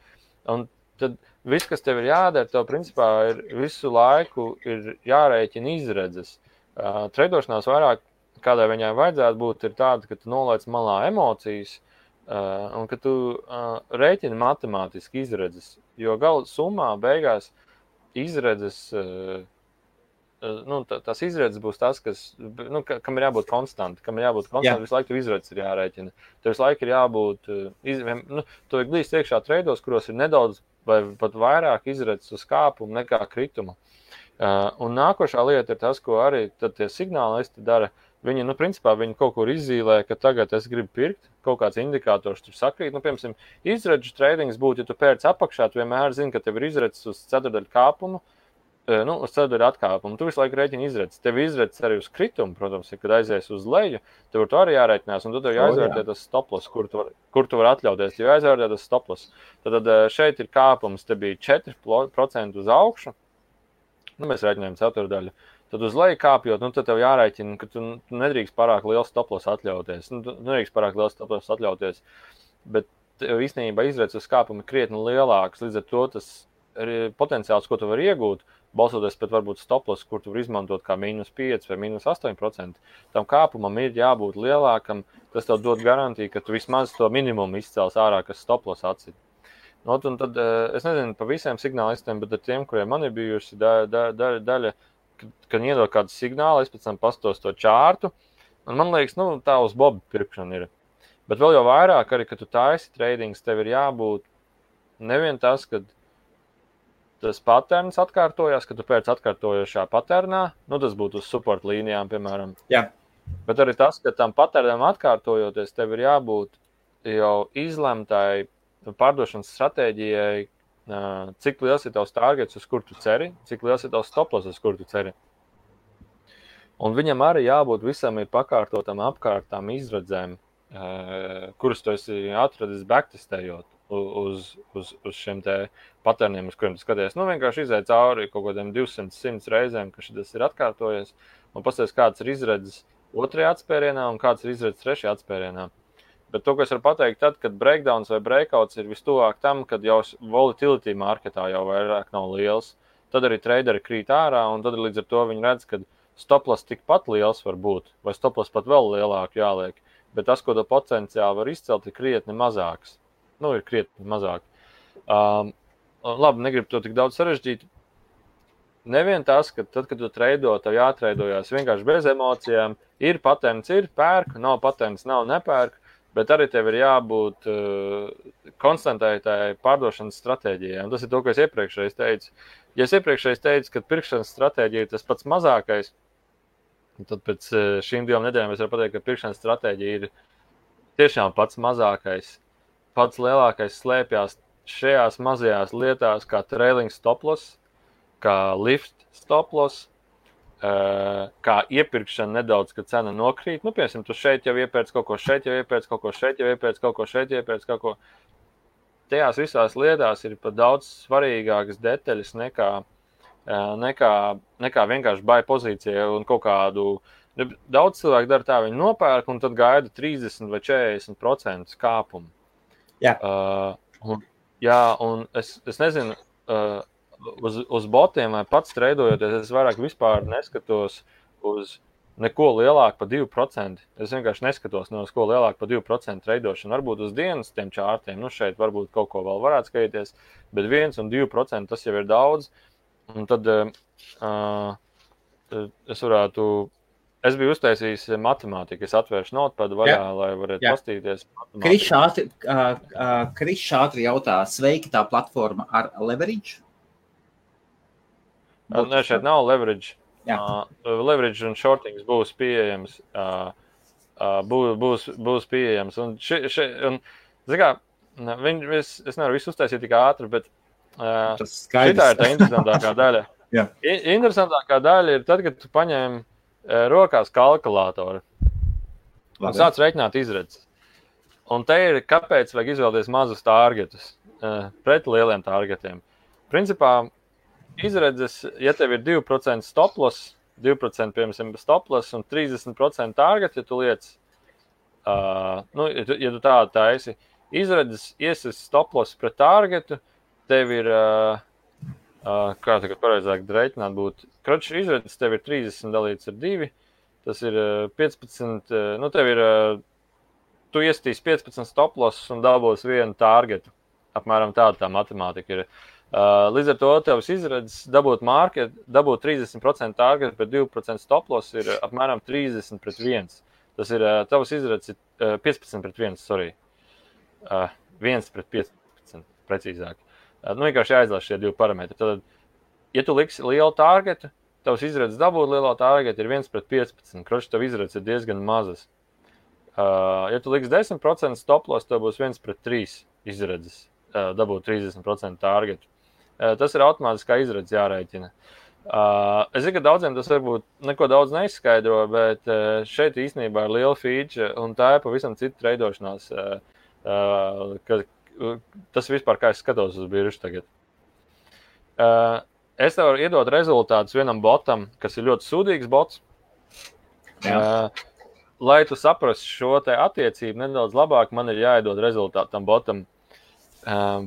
Un tad viss, kas tev ir jādara, tev principā ir visu laiku ir jārēķina izredzes. Uh, Treidošanās vairāk, kādai viņai vajadzētu būt, ir tāda, ka tu noliec malā emocijas, Uh, un ka tu uh, rēķini matemātiski izredzes, jo gala summā beigās izredzes, uh, uh, nu, tās izredzes būs tas, kas, nu, ka, kam ir jābūt konstantam, kam ir jābūt konstantam, Jā. visu laiku izredzes ir jārēķina. Tev visu laiku ir jābūt, uh, iz, nu, tu ir glīst iekšā treidos, kuros ir nedaudz vai pat vairāk izredzes uz kāpumu nekā krituma. Uh, un nākošā lieta ir tas, ko arī tie signālisti dara. Uh, Viņi, nu, principā, viņi kaut kur izzīmē, ka tagad es gribu pirkt, kaut kāds indikators tur sakrīt. Nu, piemēram, izredzes trading būtu, ja tu pērc apakšā, tu vienmēr zini, ka tev ir izredzes uz ceturdaļu kāpumu, e, nu, uz ceturdaļu atkāpumu. Tu visu laiku rēķini izredzes. Tev ir izredzes arī uz kritumu, protams, ja, kad aizies uz leju, tev to arī jārēķinās, un tad tev jāizvērtē tas stoplos, kur tu vari kur tu var atļauties. Ja jāizvērtē tas stoplos, tad, tad e, šeit ir kāpums, te bija 4% uz augšu. Nu, mēs rēķinājām ceturdaļu. Tad uz leju kāpjot, nu, tad tev jārēķina, ka tu, tu nedrīkst pārāk liels stoplos atļauties. Nu, tu nedrīkst pārāk liels stoplos atļauties. Bet tev īstenībā izredzes uz kāpumu ir krietni lielāks. Līdz ar to tas potenciāls, ko tu vari iegūt, balsoties pēc varbūt stoplos, kur tu vari izmantot kā mīnus 5 vai mīnus 8%, tam kāpumam ir jābūt lielākam. Tas tev dod garantiju, ka tu vismaz to minimumu izcels ārā, kas stoplos atsit. Not, un tad, eh, es nezinu par visiem signālistiem, bet ar tiem, kuriem man ir bijusi da, da, da, daļa, kad, iedod kādu signālu, es pēc tam pastos to čārtu. Man liekas, nu, tā uz bobu pirkšana ir. Bet vēl jau vairāk, arī, kad tu taisi tradingus, tev ir jābūt nevien tas, ka tas patērns atkārtojas, ka tu pēc atkārtojošā patērnā, nu, tas būtu uz support līnijām, piemēram. Jā. Bet arī tas, ka tam patērnam atkārtojoties, tev ir jābūt jau izlemtai pārdošanas stratēģijai, cik liels ir tavs targets, uz kur tu ceri, cik liels ir tavs stoplos, uz kur tu ceri. Un viņam arī jābūt visam ir pakārtotam apkārtām izredzēm, kuras tu esi atradis backtestējot uz, uz, uz šiem patērniem, uz kuriem skaties. Nu, vienkārši iziet cauri kaut kādiem 200, 100 reizēm, ka šis ir atkārtojies, un paskatās, kāds ir izredzes otrajā atspērienā un kāds ir izredzes trešajā atspērienā. Bet to, ko es varu pateikt, tad, kad breakdowns vai breakouts ir vistuvāk tam, kad jau volatility marketā jau vairāk nav liels, tad arī traderi krīt ārā, un tad līdz ar to viņi redz, ka stoplas tikpat liels var būt, vai stoplas pat vēl lielāk jāliek. Bet tas, ko to potenciāli var izcelt, ir krietni mazāks. Nu, ir krietni mazāk. Um, labi, negribu to tik daudz sarežģīt. Nevien tas, ka tad, kad tu treido, tev jātreidojas vienkārši bez emocijām. Ir patents, ir pērk, nav patents, nav nepērk bet arī tev ir jābūt uh, konstantai tai pārdošanas stratēģijai. Un tas ir to, ko es iepriekšēji teicu. ja es iepriekšēji teicu, ka pirkšanas stratēģija ir tas pats mazākais, tad pēc šīm divām nedēļām es varu pateikt, ka pirkšanas stratēģija ir tiešām pats mazākais, pats lielākais slēpjas šajās mazajās lietās, kā trailing stoplos, kā lift stoplos, kā iepirkšana nedaudz, kad cena nokrīt. Nu, piemēram, tu šeit jau iepērci kaut ko, šeit jau iepērci kaut ko, šeit jau iepērci kaut ko, šeit jau iepērci kaut ko. Tajās visās lietās ir pat daudz svarīgākas detaļas nekā, nekā, nekā vienkārši baigta pozīcija un kaut kādu. Daudz cilvēku dara tā, viņi nopērk un tad gaida 30 vai 40% kāpumu. Jā, uh, un, jā, un es, es nezinu, uh, uz, uz botiem vai pats strādājoties, es vairāk vispār neskatos uz neko lielāku par 2%. Es vienkārši neskatos ne uz ko lielāku par 2% veidošanu. Varbūt uz dienas tiem čārtiem, nu šeit varbūt kaut ko vēl varētu skatīties, bet 1 un 2% tas jau ir daudz. Un tad uh, es varētu. Es biju uztaisījis matemātiku, es atvēršu notepadu vaļā, jā, lai varētu jā. pastīties. Krišs ātri jautā, sveiki tā platforma ar leverage? Nē, šeit nav leverage. Uh, leverage un shortings būs pieejams. Uh, uh, būs, būs, būs pieejams. Un ši, ši, un, kā, viņ, es, es nevaru visu uztaisīt tik ātri, bet uh, tā ir tā interesantākā daļa. *laughs* interesantākā daļa ir tad, kad tu paņem uh, rokās kalkulātoru un sāc reiķināt izredzes. Un te ir, kāpēc vajag izvēlēties mazus targetus uh, pret lieliem targetiem. Principā izredzes, ja tev ir 2% stoplos, 2% piemēram stoplos un 30% target, ja tu liec, uh, nu, ja tu, ja tu tādu taisi, izredzes iesaist stoplos pret targetu, tev ir, uh, uh, kā tagad pareizāk reiķināt būtu, kroču izredzes tev ir 30 dalīts ar 2, tas ir uh, 15, uh, nu, tev ir, uh, tu iestīs 15 stoplos un dabūs vienu targetu. Apmēram tāda tā matemātika ir. Uh, līdz ar to tavs izredzes dabūt market, dabūt 30% target, bet 2% stoplos ir apmēram 30 pret 1. Tas ir uh, tavs izredzes uh, 15 pret 1, sorry. Uh, 1 pret 15, precīzāk. Uh, nu, vienkārši jāizlaiž šie divi parametri. Tad, ja tu liksi lielu targetu, tavs izredzes dabūt lielo targetu ir 1 pret 15. Kroči, tev izredzes ir diezgan mazas. Uh, ja tu liksi 10% stoplos, tev būs 1 pret 3 izredzes uh, dabūt 30% targetu. Tas ir automātiski izredzes jārēķina. Uh, es zinu, ka daudziem tas varbūt neko daudz neizskaidro, bet uh, šeit īstenībā ir liela feature, un tā ir pavisam cita veidošanās. Uh, ka, tas vispār kā es skatos uz biržu tagad. Es tev varu iedot rezultātus vienam botam, kas ir ļoti sūdīgs bots. Jā. Lai tu saprastu šo attiecību nedaudz labāk, man ir jāiedod rezultātu tam botam.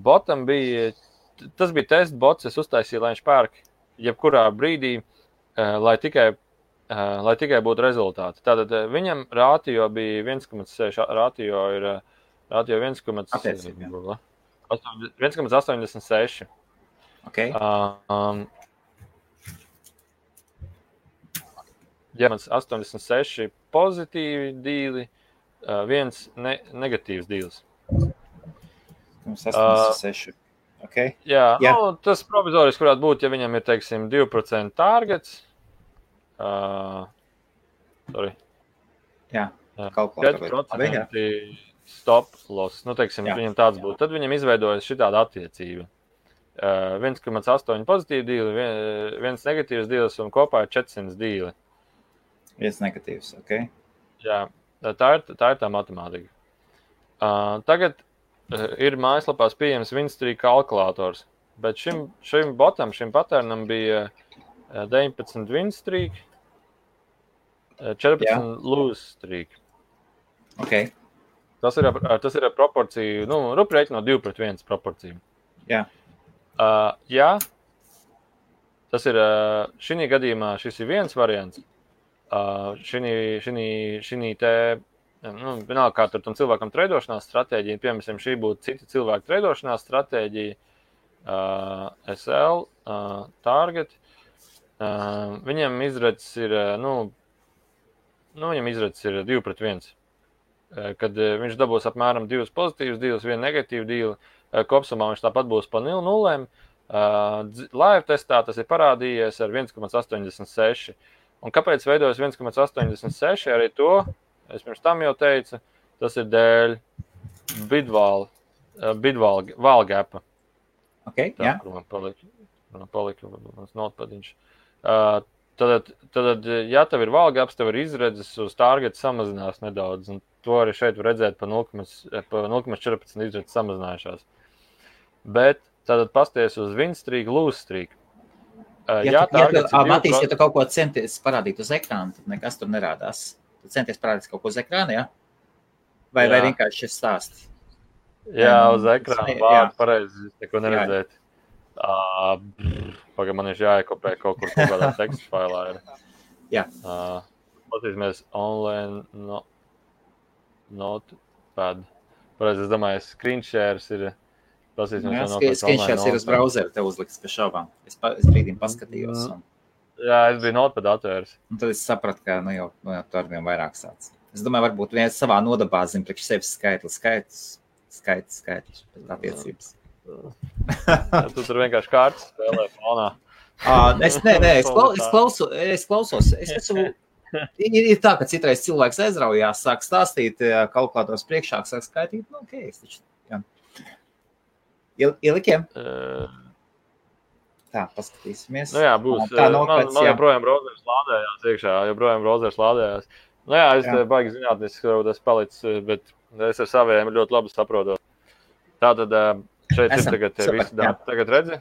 Botam bija tas bija tests bots, es uztaisīju, lai viņš pērk jebkurā brīdī, uh, lai, tikai, uh, lai tikai būtu rezultāti. Tātad uh, viņam rātio bija 1,6, rātio ir rātio 1,86. Okay. Uh, um, ja man 86 pozitīvi dīli, uh, viens ne, negatīvs dīls. Mums 86. Uh, Okay. Jā, Jā. Nu, tas provizoriski varētu būt, ja viņam ir teiksim, 2% targets. Uh, sorry. Jā, kalkulācija. Stop loss. Nu, teiksim, Jā. viņam tāds būtu. Tad viņam izveidojas šī tāda attiecība. Uh, 1,8 pozitīvi dīli, viens negatīvs dīls un kopā ir 400 dīli. Viens negatīvs, ok. Jā, tā ir tā, ir tā matemātika. Uh, tagad ir mājaslapās pieejams Winstrī kalkulators. Bet šim, šim botam, šim patērnam bija 19 Winstrī, 14 Lūstrī. Okay. Tas ir, tas ir proporcija, nu, ruprēķi no 2 pret 1 proporcija. Jā. Uh, jā, tas ir uh, šī gadījumā, šis ir viens variants. Uh, šī te nu, vienalga, kā tam cilvēkam trēdošanās stratēģija, piemēram, šī būtu cita cilvēka trēdošanās stratēģija, uh, SL, uh, Target. Uh, viņam izredzes ir, nu, nu, viņam izredzes ir 2 pret 1. Uh, kad uh, viņš dabūs apmēram 2 pozitīvas dīles, 1 negatīva dīle, uh, kopsumā viņš tāpat būs pa nulēm. Uh, live testā tas ir parādījies ar 1,86. Un kāpēc veidojas 1,86? Arī to es pirms tam jau teicu, tas ir dēļ bidvāla, uh, bidvāla valgapa. Okay, Tā, kur man palika, man palika mans notpadiņš. Uh, tad, tad, ja tev ir valgaps, tev ir izredzes uz targetu samazinās nedaudz. Un to arī šeit var redzēt pa 0,14 izredzes samazinājušās. Bet Tātad pasties uz Vinstrīgu, Lūstrīgu. Uh, ja, jā, tā ir. Ja, Matīs, ja tu kaut ko centies parādīt uz ekrāna, tad nekas tur nerādās. Centies parādīt kaut ko uz ekrāna, jā? Vai, vai vienkārši šis stāsts? Jā, uz ekrāna vārdu pareizi, neko neredzēt. Uh, Pagaidām, man ir jāiekopē kaut kur kaut kādā tekstu failā. Ir. Jā. Uh, Paskatīsimies online no, notepad. Pareizi, es domāju, screen shares ir Paskatīsimies, kā skriņšots ir uz browsera, tev uzliks pie šaubām. Es, pa, es brīdim paskatījos. Un... Jā, es biju notpad atvērs. Un tad es sapratu, ka nu jau, nu tur vien vairāk sāc. Es domāju, varbūt viens savā nodabā zina priekš sevis skaitli, skaitlis, skaitlis, pēc attiecības. ja, tu tur vienkārši kārtas spēlē fonā. Uh, es, nē, nē, es, klau, es, klausu, es klausos. Es esmu, ir, ir tā, ka citreiz cilvēks aizraujās, sāk stāstīt, kalkulators priekšā, sāk skaitīt. Nu, okay, es taču Ielikiem? Uh, tā, paskatīsimies. Nu jā, būs. Tā nav man, man joprojām browsers lādējās iekšā, joprojām browsers lādējās. Nu jā, es jā. baigi zinātniski, ka tas palicis, bet es ar saviem ļoti labi saprotu. Tā tad šeit Esam. ir tagad Super, viss dati. Tagad redzi?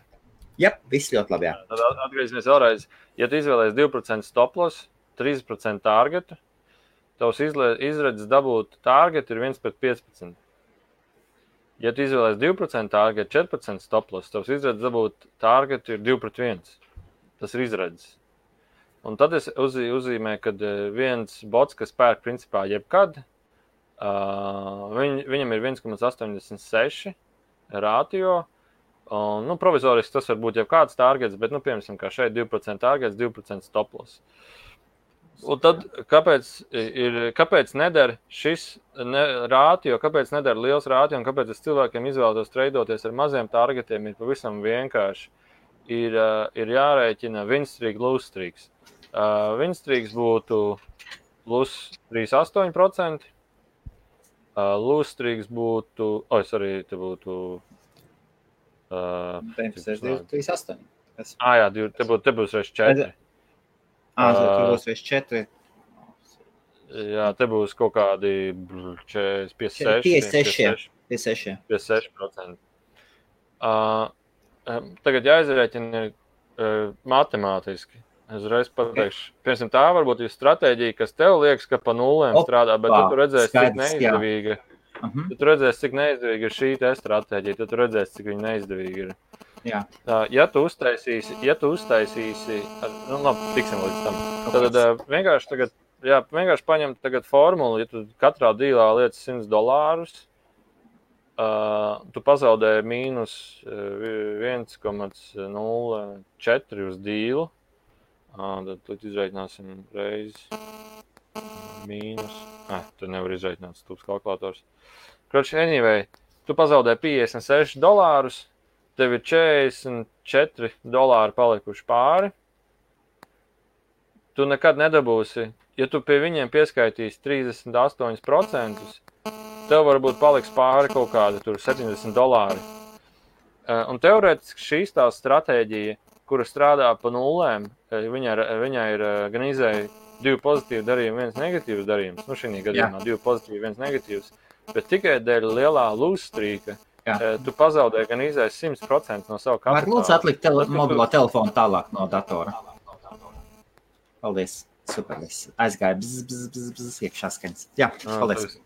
Jā, viss ļoti labi. Jā. Tad atgriezīsimies vēlreiz. Ja tu izvēlēsies 2% stoplos, 3% targetu, tavs izredzes dabūt targetu ir 1 pret 15. Ja tu izvēlēsies 2% target, 14 stoplos, tavs izredzes dabūt target ir 2 pret 1. Tas ir izredzes. Un tad es uzī, uzzīmēju, ka eh, viens bots, kas pērk principā jebkad, uh, viņ, viņam ir 1,86 rātio. Un, nu, provizoriski tas var būt jebkāds targets, bet, nu, piemēram, šeit 2% targets, 2% stoplos. Uh, Un tad kāpēc, ir, kāpēc neder šis ne, rātio, kāpēc neder liels rātio un kāpēc es cilvēkiem izvēlos treidoties ar maziem targetiem, ir pavisam vienkārši. Ir, uh, ir jārēķina winstrīgs, lūstrīgs. Uh, winstrīgs būtu plus 3,8%. Uh, lūstrīgs būtu, oi, sorry, te būtu. Uh, 3,8. Ah, jā, te būtu, te būs 4. Ah, tur būs vairs četri. Jā, te būs kaut kādi 46, 56. 56. 56%. Uh, tagad jāizrēķina uh, matemātiski. Es reiz pateikšu, piemēram, tā varbūt ir stratēģija, kas tev liekas, ka pa nulēm Opa, strādā, bet tu redzēsi, cik neizdevīga. Uh -huh. Tu redzēsi, cik neizdevīga ir šī stratēģija, tad redzēsi, cik neizdevīga ir. Jā. Ja tu uztaisīsi, ja tu uztaisīsi, nu, labi, tiksim līdz tam. Tad uh, vienkārši tagad, jā, vienkārši paņem tagad formulu, ja tu katrā dīlā liec 100 dolārus, uh, tu pazaudē mīnus uh, 1,04 uz dīlu. Uh, tad tu izreikināsim reizi mīnus. Eh, tur nevar izreikināt stūps kalkulators. Kroči, anyway, tu pazaudē 56 dolārus tev ir 44 dolāri palikuši pāri. Tu nekad nedabūsi, ja tu pie viņiem pieskaitīsi 38%, tev varbūt paliks pāri kaut kādi 70 dolāri. Eh, un teorētiski šī tā stratēģija, kura strādā pa nulēm, eh, viņai, viņai ir eh, gan izēja divi pozitīvi darījumi, viens negatīvs darījums. Nu, šī gadījumā Jā. divi pozitīvi, viens negatīvs. Bet tikai dēļ lielā lūstrīka Jā. Tu pazaudēji gan izējas 100% no sava kapitāla. Var lūdzu atlikt tele mobilo telefonu tālāk no datora. Paldies. Super. Es aizgāju bzz, bzz, bzz, bzz, iekšā skaņas. Jā, paldies.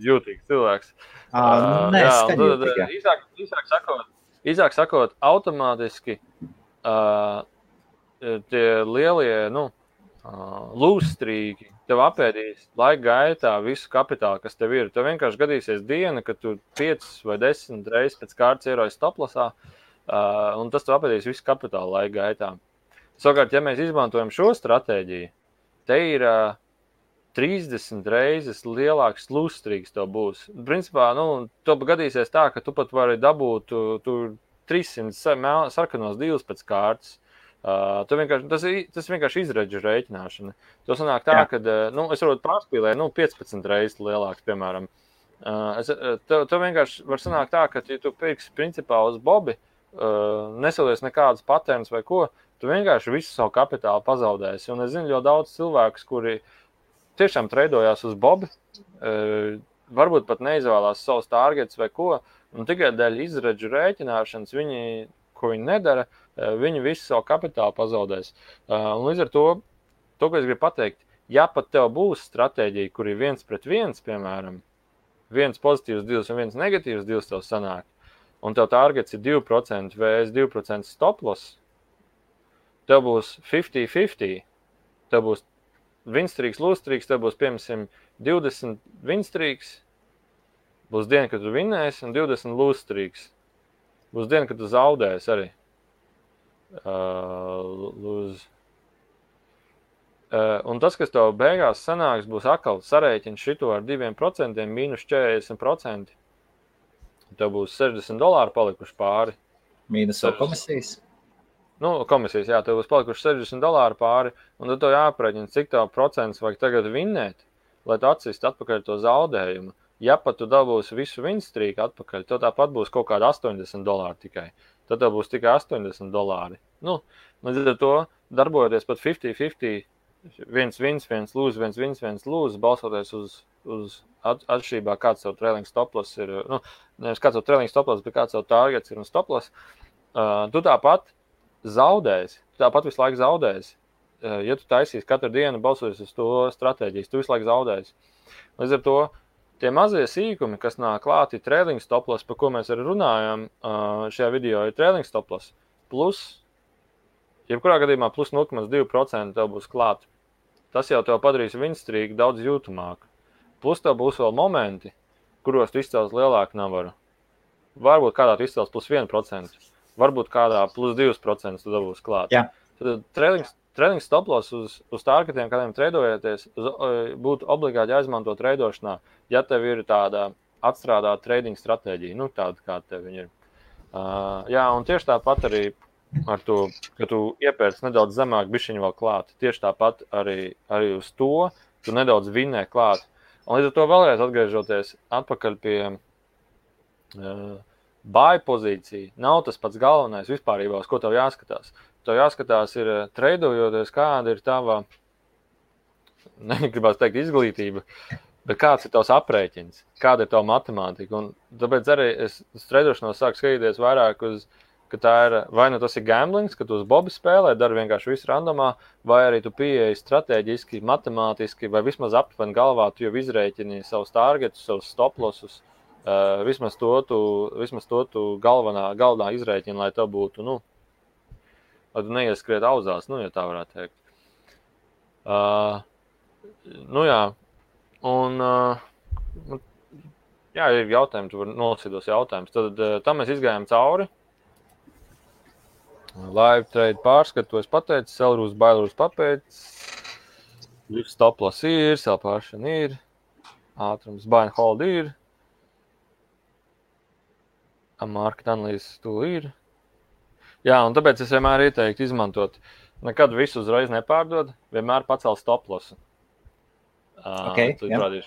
Jūtīgs cilvēks. Uh, nē, jā, tad, īsāk, īsāk, sakot, īsāk sakot, automātiski uh, tie lielie nu, uh, lūstrīgi tev apēdīs laika gaitā visu kapitālu, kas tev ir. Tev vienkārši gadīsies diena, kad tu 5 vai 10 reizes pēc kārtas ierodas stoplasā, uh, un tas tev apēdīs visu kapitālu laika gaitā. Savukārt, ja mēs izmantojam šo stratēģiju, te ir uh, 30 reizes lielāks lustrīgs tev būs. Principā, nu, tev gadīsies tā, ka tu pat vari dabūt, tu, tu 300 sarkanos divus pēc kārtas. Uh, vienkārši, tas, ir, tas vienkārši izredzu rēķināšana. Tas sanāk tā, ka nu, es varu pārspīlēt nu, 15 reizes lielāks, piemēram. Uh, es, tev, tev vienkārši var sanākt tā, ka, ja tu pirksi principā uz Bobi, uh, nesalies nekādas patērnas vai ko, tu vienkārši visu savu kapitālu pazaudēsi. Un es zinu ļoti daudz cilvēku, kuri tiešām treidojās uz Bobi, uh, varbūt pat neizvēlās savus targetus vai ko, un tikai dēļ izredzu rēķināšanas viņi, ko viņi nedara, Eh, viņi visu savu kapitālu pazaudēs. Eh, un līdz ar to, to, ko es gribu pateikt, ja pat tev būs stratēģija, kur ir viens pret viens, piemēram, viens pozitīvs, divs un viens negatīvs, divs tev sanāk, un tev targets ir 2% vs 2% stop loss, tev būs 50-50. Tev būs vinstrīks, lūstrīks, tev būs piemēram 20 vinstrīks, būs diena, kad tu vinnēsi, un 20 lūstrīks. Būs diena, kad tu zaudēsi arī. Uh, lose. Uh, un tas, kas tev beigās sanāks, būs atkal sarēķins šito ar 2%, mīnus 40%. Tev būs 60 dolāri palikuši pāri. Mīnus vēl komisijas. Nu, komisijas, jā, tev būs palikuši 60 dolāri pāri, un tad tev jāaprēķina, cik tev procents vajag tagad vinnēt, lai tu atsistu atpakaļ to zaudējumu. Ja pat tu dabūsi visu vinstrīku atpakaļ, tev tāpat būs kaut kāda 80 dolāri tikai tad tev būs tikai 80 dolāri. Nu, līdz ar to darbojoties pat 50-50, viens wins, viens lūdz, viens wins, viens lūdz, balsoties uz, uz atšķirībā, kāds tev trailing stoplas ir. Nu, nevis kāds tev trailing stoplas, bet kāds tev targets ir un stoplas. Uh, tu tāpat zaudēsi, tu tāpat visu laiku zaudēsi. Uh, ja tu taisīsi katru dienu balsoties uz to stratēģiju, tu visu laiku zaudēsi. Līdz ar to Tie mazie sīkumi, kas nāk klāti trailing stoplas, par ko mēs arī runājam šajā video, ir trailing stoplas. Plus, jebkurā gadījumā, plus 0,2% tev būs klāt. Tas jau tev padarīs vinstrīgu daudz jūtamāku. Plus, tev būs vēl momenti, kuros tu izcels lielāku navaru. Varbūt kādā tu izcels plus 1%, varbūt kādā plus 2% tu dabūs klāt. Jā. Tad trailing treniņu stoplos uz, uz targetiem, kādiem treidojaties, būtu obligāti jāizmanto treidošanā, ja tev ir tāda atstrādāta trading stratēģija, nu, tāda kā tev ir. Uh, jā, un tieši tāpat arī ar to, ka tu iepērci nedaudz zemāk, bišķiņu vēl klāt. Tieši tāpat arī, arī uz to tu nedaudz vinnē klāt. Un līdz ar to vēlreiz atgriežoties atpakaļ pie uh, bāja pozīcija, nav tas pats galvenais vispār, uz ko tev jāskatās tev jāskatās, ir eh, treidojoties, kāda ir tava, *laughs* negribās teikt, izglītība, bet kāds ir tavs aprēķins, kāda ir tava matemātika. Un tāpēc arī es treidošanos sāku skatīties vairāk uz, ka tā ir vai nu tas ir gamblings, ka tu uz bobi spēlē, dari vienkārši visu randomā, vai arī tu pieeji strateģiski, matemātiski, vai vismaz aptuveni galvā tu jau izrēķini savus targetus, savus stoplosus. Uh, vismaz to tu, vismaz to tu galvenā, galvenā izrēķina, lai tev būtu nu, lai tu neieskriet auzās, nu, ja tā varētu teikt. Uh, nu, jā, un, uh, jā, ir jautājumi, tu vari nolasīt tos jautājumus. Tad uh, tam mēs izgājām cauri. Live trade pārskatu, es pateicu, Selrūs bailūs papēdz. Stoplas ir, selpāršana ir, ātrums and hold ir. Market analīzes tu ir. Jā, un tāpēc es vienmēr ieteiktu izmantot. Nekad visu uzreiz nepārdod, vienmēr pacelt stoplosu. Okay, uh, jā.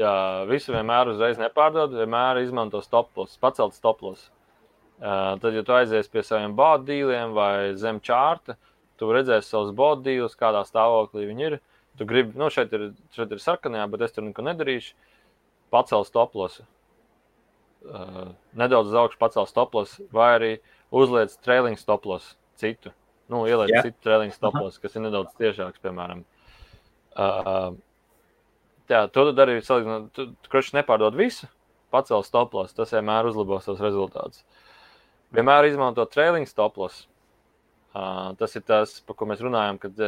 jā, visu vienmēr uzreiz nepārdod, vienmēr izmanto stoplosu, pacelt stoplosu. Uh, tad, ja tu aizies pie saviem bārdīliem vai zem čārta, tu redzēsi savus bārdīlus, kādā stāvoklī viņi ir. Tu gribi, nu, šeit ir, šeit ir sarkanajā, bet es tur neko nedarīšu. Pacelt stoplosu. Uh, nedaudz uz augšu pacelt stoplosu, vai arī uh, uzliec trailing stoplos citu. Nu, ieliec yeah. citu trailing stoplos, kas ir nedaudz tiešāks, piemēram. Uh, jā, to tu dari, salīdzinot, tu, tu krušs nepārdod visu, pacēl stoplos, tas vienmēr uzlabos tos rezultātus. Vienmēr izmanto trailing stoplos. Uh, tas ir tas, par ko mēs runājam, kad,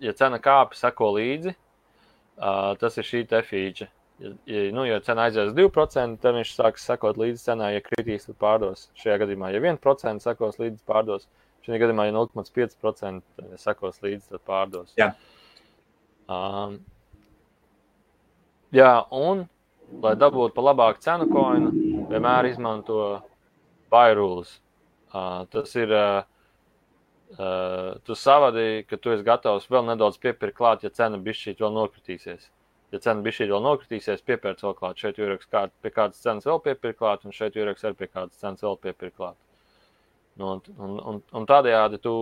ja cena kāpj, seko līdzi, uh, tas ir šī te feature. Ja, ja, nu, ja cena aizies uz 2%, tad viņš sāks sekot līdzi cenai, ja kritīs, tad pārdos. Šajā gadījumā, ja 1% sekos līdzi, pārdos. Šajā gadījumā, ja 0,5% sekos līdzi, tad pārdos. Jā. Um, jā, un, lai dabūtu pa labāku cenu koinu, vienmēr izmanto buy rules. Uh, tas ir. Uh, uh, tu savādīji, ka tu esi gatavs vēl nedaudz piepirkt klāt, ja cena bišķīt vēl nokritīsies. Ja cena bišķīt vēl nokritīsies, piepērc vēl klāt. Šeit jūraks kād, pie kādas cenas vēl piepirkt klāt, un šeit jūraks arī pie kādas cenas vēl piepirkt klāt. Nu, un, un, un, un tādējādi tu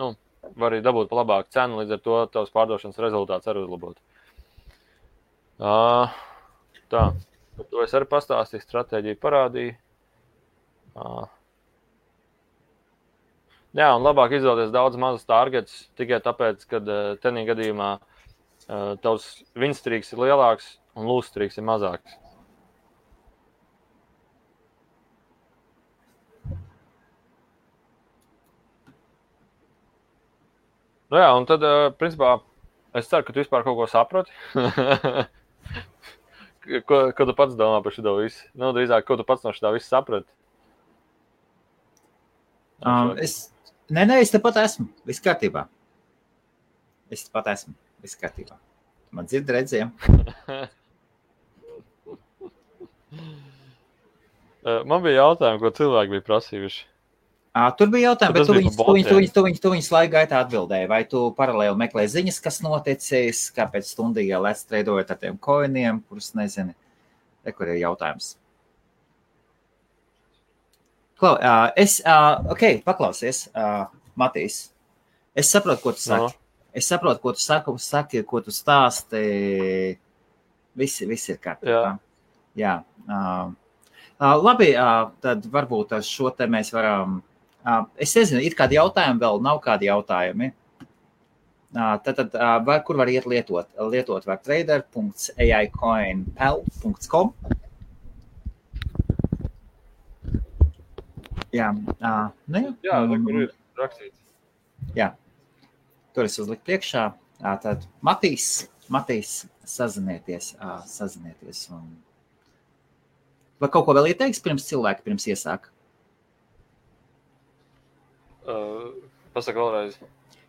nu, vari dabūt labāku cenu, līdz ar to tavs pārdošanas rezultāts arī uzlabot. Uh, tā, to es arī pastāstīju, stratēģiju parādīju. Uh, Jā, un labāk izvēlēties daudz mazus targetus tikai tāpēc, ka uh, tenī gadījumā uh, tavs vinstrīks ir lielāks un lūstrīks ir mazāks. Nu jā, un tad, uh, principā, es ceru, ka tu vispār kaut ko saproti. *laughs* ko, ko tu pats domā par šo visu? Nu, drīzāk, ko tu pats no šī visa saprati? Um, es Nē, nē, es tepat esmu. Viss kārtībā. Es tepat esmu. Viss kārtībā. Man dzird redzējumu. *laughs* Man bija jautājumi, ko cilvēki bija prasījuši. À, tur bija jautājumi, bet tu viņus, tu, viņus, tu, viņus, tu, viņus, tu viņus laika gaitā atbildēji. Vai tu paralēli meklē ziņas, kas noticis, kāpēc stundīgā lēs treidojot ar tiem koiniem, kurus nezini? Te, kur ir jautājums. Klau, uh, es, uh, ok, paklausies, uh, Matīs. Es saprotu, ko tu saki. No. Es saprotu, ko tu saki, saki ko tu stāsti. Visi, visi ir kārtībā. Jā. Jā. Uh, labi, uh, tad varbūt ar šo te mēs varam. Uh, es nezinu, ir kādi jautājumi vēl, nav kādi jautājumi. Uh, tad, tad uh, var, kur var iet lietot? Lietot var trader.aicoinpel.com Jā, uh, nu, jā, jā um, tur ir rakstīts. Jā, tur es uzliku priekšā. Tad Matīs, Matīs sazinieties, sazinieties. Un... Vai kaut ko vēl ieteiks pirms cilvēki pirms iesāk? Uh, Pasaka vēlreiz.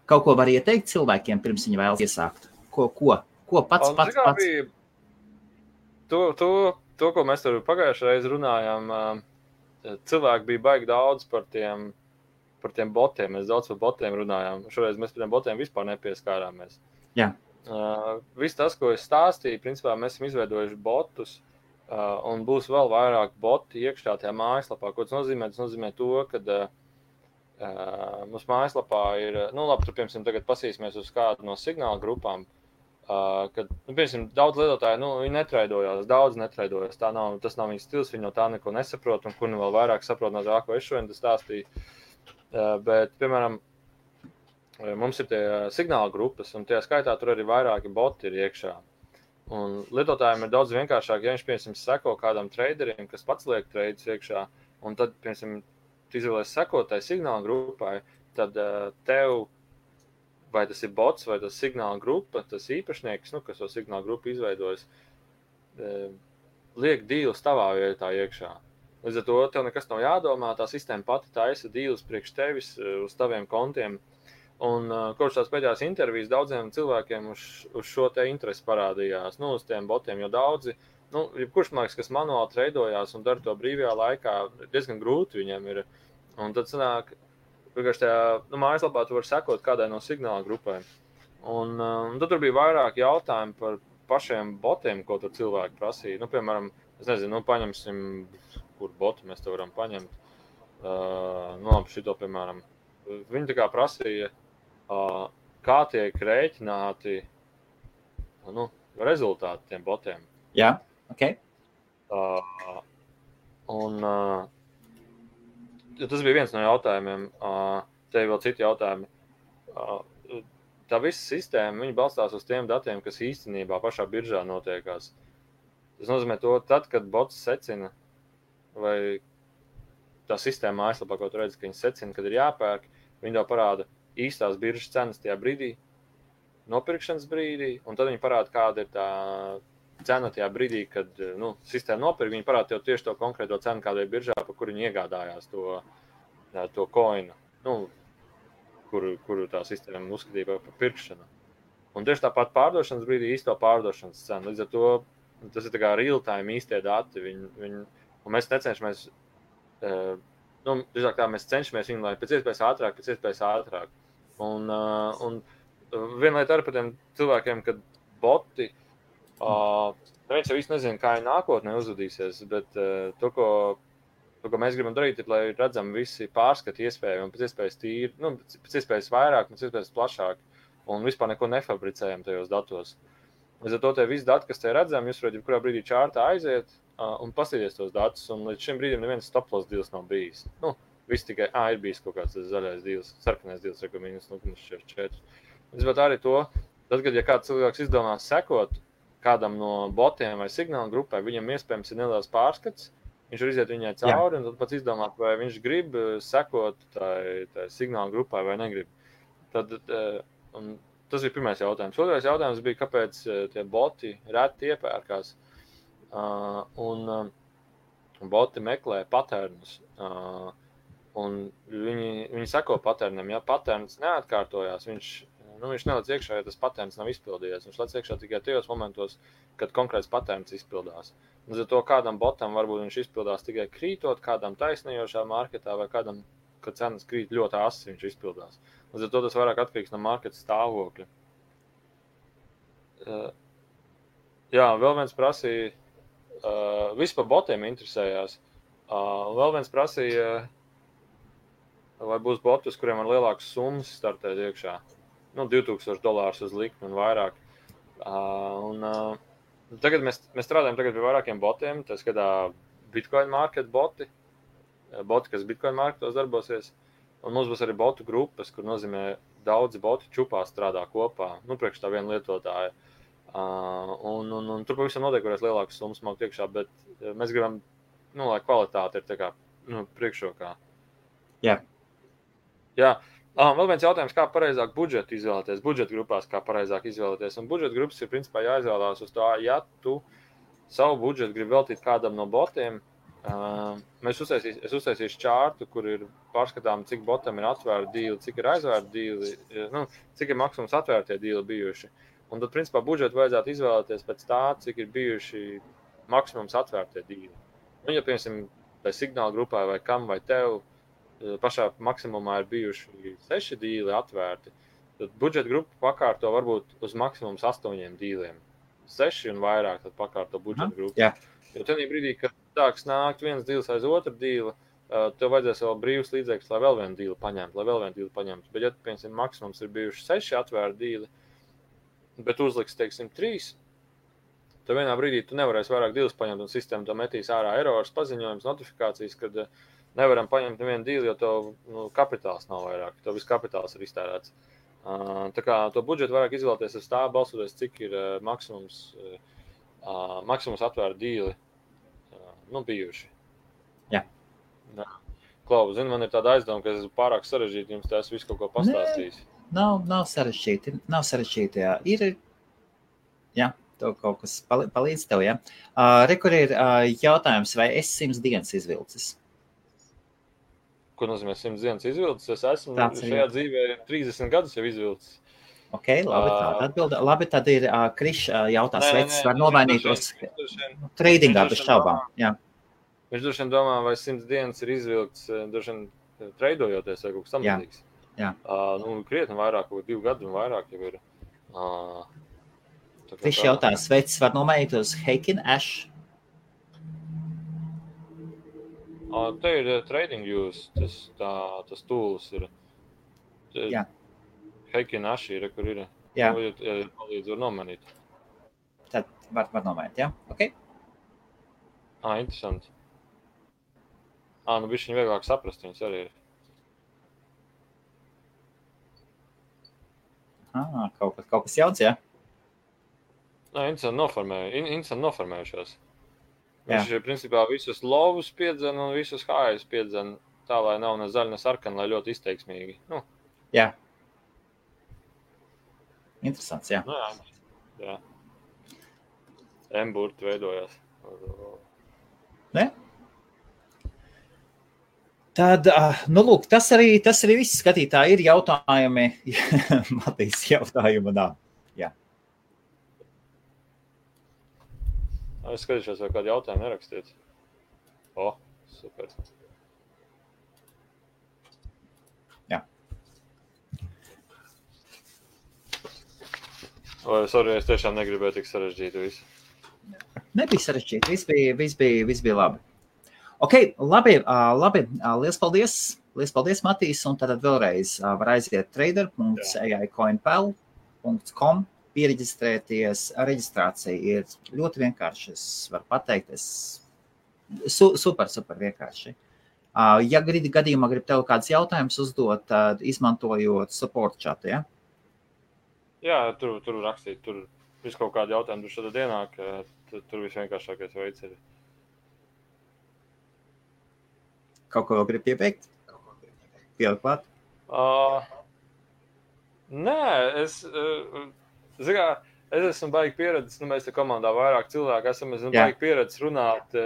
Kaut ko var ieteikt cilvēkiem pirms viņi vēlas iesākt? Ko, ko, ko pats, Un, pats, pats? Bija... To, to, to, ko mēs tur pagājušajā reizē runājām, cilvēki bija baigi daudz par tiem, par tiem botiem. Mēs daudz par botiem runājām. Šoreiz mēs par tiem botiem vispār nepieskārāmies. Jā. Uh, viss tas, ko es stāstīju, principā mēs esam izveidojuši botus. Uh, un būs vēl vairāk boti iekšā tajā mājaslapā. Ko tas nozīmē? Tas nozīmē to, ka uh, uh, mums mājaslapā ir, nu, labi, tur, piemēram, tagad pasīsimies uz kādu no signāla grupām. Uh, Uh, kad, nu, piemēram, daudz lietotāju nu, netraidojās, daudz netraidojās. Tā nav, tas nav viņas stils, viņi no tā neko nesaprot, un kur nu vēl vairāk saprot no tā, ko es šodien stāstīju. Uh, bet, piemēram, mums ir tie signāla grupas, un tajā skaitā tur arī vairāki boti ir iekšā. Un lietotājiem ir daudz vienkāršāk, ja viņš, piemēram, seko kādam traderim, kas pats liek treidus iekšā, un tad, piemēram, izvēlēs sekotāju signāla grupai, tad uh, tev vai tas ir bots, vai tas signāla grupa, tas īpašnieks, nu, kas to signāla grupu izveidojas, e, liek dīlus tavā vietā iekšā. Līdz ar to tev nekas nav jādomā. Tā sistēma pati taisa dīlus priekš tevis e, uz taviem kontiem. Un uh, kopš tās pēdējās intervijas daudziem cilvēkiem uz, uz šo te interesi parādījās, nu, uz tiem botiem, jo daudzi, nu, jebkurš mākslinieks, kas manuāli treidojās un dara to brīvajā laikā, diezgan grūti viņiem ir. Un tad sanāk, vienkārši tajā nu, mājaslapā tu vari sekot kādai no signāla grupēm. Un, um, tad tur bija vairāk jautājumu par pašiem botiem, ko tur cilvēki prasīja. Nu, piemēram, es nezinu, nu, paņemsim, kur botu mēs te varam paņemt. Uh, nu, labi, šito, piemēram, viņi tā kā prasīja, uh, kā tiek rēķināti nu, rezultāti tiem botiem. Jā, ok. Uh, un, uh, tas bija viens no jautājumiem. Uh, te ir vēl citi jautājumi. Uh, tā visa sistēma balstās uz tiem datiem, kas īstenībā pašā biržā notiekās. Tas nozīmē, to, tad, kad bots secina, vai tā sistēma aizslēpā, ko tu redzi, ka viņi secina, kad ir jāpērk, viņi tev parāda īstās biržas cenas tajā brīdī, nopirkšanas brīdī, un tad viņi parāda, kāda ir tā cena tajā brīdī, kad nu, sistēma nopirka. Viņi parāda tev tieši to konkrēto cenu, kāda ir biržā, par kuru viņi iegādājās to, to koinu, nu, kuru, kuru tā sistēma uzskatīja par pirkšanu. Un tieši tāpat pārdošanas brīdī īsto pārdošanas cenu. Līdz ar to tas ir real time īstie dati. Viņi, viņi, un mēs necenšamies uh, nu, drīzāk tā mēs cenšamies viņu, lai pēc iespējas ātrāk, pēc iespējas ātrāk. Un, uh, un viena lieta ar tiem cilvēkiem, kad boti, uh, neviens jau īsti nezina, kā viņi nākotnē uzvedīsies, bet uh, to, ko, to, ko mēs gribam darīt, ir, lai redzam visi pārskati iespēju un pēc iespējas tīri, nu, pēc iespējas vairāk, pēc iespējas plašāk un vispār neko nefabricējam tajos datos. Līdz ar to tie visi dati, kas te redzami, jūs varat jebkurā brīdī čārtā aiziet uh, un paskatīties tos datus. Un līdz šim brīdim neviens stoplos deals nav bijis. Nu, viss tikai, ah, ir bijis kaut kāds zaļais deals, sarkanais deals, rekomendācijas, nu, 4. Līdz ar to arī to, tad, kad ja kāds cilvēks izdomās sekot kādam no botiem vai signāla grupai, viņam iespējams ir neliels pārskats. Viņš var iziet viņai cauri, Jā. un tad pats izdomāt, vai viņš grib sekot tai, tai signāla grupai vai negrib. Tad, uh, Tas bija pirmais jautājums. Otrais jautājums bija, kāpēc eh, tie boti reti iepērkās. Uh, un uh, boti meklē patērnus. Uh, viņi, viņi seko patērnam. Ja patērns neatkārtojās, viņš, nu, viņš nelaiž iekšā, ja tas patērns nav izpildījies. Viņš laiž iekšā tikai tajos momentos, kad konkrēts patērns izpildās. Līdz ar to kādam botam varbūt viņš izpildās tikai krītot, kādam taisnījošā marketā vai kādam, kad cenas krīt ļoti asi, viņš izpildās. Līdz ar to tas vairāk atkarīgs no marketa stāvokļa. Uh, jā, vēl viens prasīja, uh, vispār botiem interesējās. Uh, vēl viens prasīja, uh, vai būs botus, kuriem ir lielākas summas startēt iekšā. Nu, 2000 dolārus uz likmi un vairāk. Uh, un, uh, tagad mēs, mēs strādājam tagad pie vairākiem botiem. Tas skatā Bitcoin market boti, boti, kas Bitcoin marketos darbosies. Un mums būs arī botu grupas, kur nozīmē daudzi botu čupā strādā kopā, nu, priekš tā viena lietotāja. Uh, un, un, un tur pavisam noteikti varēs lielākas summas mākt iekšā, bet uh, mēs gribam, nu, lai kvalitāte ir kā nu, priekšrokā. Jā. Jā. Ah, vēl viens jautājums, kā pareizāk budžetu izvēlēties, budžeta grupās, kā pareizāk izvēlēties. Un budžeta grupas ir principā jāizvēlās uz tā, ja tu savu budžetu gribi veltīt kādam no botiem, Uh, mēs uztaisīs, es uztaisīšu čārtu, kur ir pārskatām, cik botam ir atvērta dīla, cik ir aizvērta dīla, nu, cik ir maksimums atvērtie dīli bijuši. Un tad, principā, budžetu vajadzētu izvēlēties pēc tā, cik ir bijuši maksimums atvērtie dīli. Nu, ja, piemēram, vai signāla grupai, vai kam, vai tev, pašā maksimumā ir bijuši seši dīli atvērti, tad budžeta grupa pakārto varbūt uz maksimums astoņiem dīliem. Seši un vairāk, tad pakārto budžeta grupu. Jā. Jo tajā brīdī, kad sāks nākt viens dīls aiz otru dīlu, uh, tev vajadzēs vēl brīvs līdzekļus, lai vēl vienu dīlu paņemtu, lai vēl vienu dīlu paņemtu. Bet, ja piemēram, maksimums ir bijuši seši atvērti dīli, bet uzliks, teiksim, trīs, tad vienā brīdī tu nevarēsi vairāk dīlus paņemt, un sistēma to metīs ārā erors, paziņojums, notifikācijas, kad uh, nevaram paņemt nevienu dīlu, jo tev nu, kapitāls nav vairāk, tev viss kapitāls ir iztērēts. Uh, tā kā to budžetu vairāk izvēlēties uz tā, balstoties, cik ir uh, maksimums, uh, maksimums atvērta dīli nu, bijuši. Jā. Jā. Klau, zini, man ir tāda aizdoma, ka es esmu pārāk sarežģīti jums tas visu kaut ko pastāstījis. Nē, nav, nav sarežģīti. Nav sarežģīti jā. Ir, jā, to kaut kas palīdz tev, jā. Uh, Rekur ir uh, jautājums, vai es simts dienas izvilcis? Ko nozīmē simts dienas izvilcis? Es esmu Tāds šajā ir. dzīvē 30 gadus jau izvilcis. Ok, labi, tāda atbilde. Labi, tad ir uh, Krišs uh, jautās, vai tas var nomainītos tradingā bez šaubām. Jā. Viņš droši vien domā, vai simts dienas ir izvilkts, droši vien treidojoties vai kaut kas tamlīdzīgs. Jā. Uh, nu, krietni vairāk, kaut divu gadu un vairāk jau ir. Uh, Krišs jautās, tas var nomainīt uz Heikin Ash? Uh, te ir trading use, tas, tā, tas tools ir. Jā. Heikinaši ir, kur ir. Jā, nu, ja, ja palīdz var nomanīt. Tad var, var nomainīt, jā? Ok. Ā, interesanti. Ā, nu bišķiņ vieglāk saprast viņus arī ir. Ah, kaut kas, kaut kas jauns, jā? Nē, interesanti noformēju, interesanti noformējušos. Viņš ir principā visus lovus piedzen un visus hājus piedzen tā, lai nav ne zaļa, ne sarkana, lai ļoti izteiksmīgi. Nu. Jā, Interesants, jā. Nu, jā. jā. M-burti veidojās. Ne? Tad, nu, lūk, tas arī, tas arī viss skatītāji ir jautājumi. *laughs* Matīs jautājumu nav. Jā. Es skatīšos, vai kādu jautājumu nerakstiet. O, super. Vai sorry, es tiešām negribēju tik sarežģītu visu. Nebija sarežģīti. Viss bija, viss bija, viss bija labi. Ok, labi, labi. Liels paldies. Liels paldies, Matīs. Un tad vēlreiz var aiziet trader.aicoinpel.com, pieregistrēties. Reģistrācija ir ļoti vienkārša. Es varu pateikt, es su, super, super vienkārši. Ja grib, gadījumā grib tev kādus jautājumus uzdot, izmantojot support chatu, ja? Jā, tur, tur rakstīt, tur viss kaut kādi jautājumi, tur šāda ienāk, tur, tur viss vienkāršākais veids ir. Kaut ko vēl grib piebeigt? Pielikt klāt? Uh, nē, es, uh, zinu, es esmu baigi pieredzējis, nu, mēs te komandā vairāk cilvēku esam, esmu baigi pieredzējis runāt,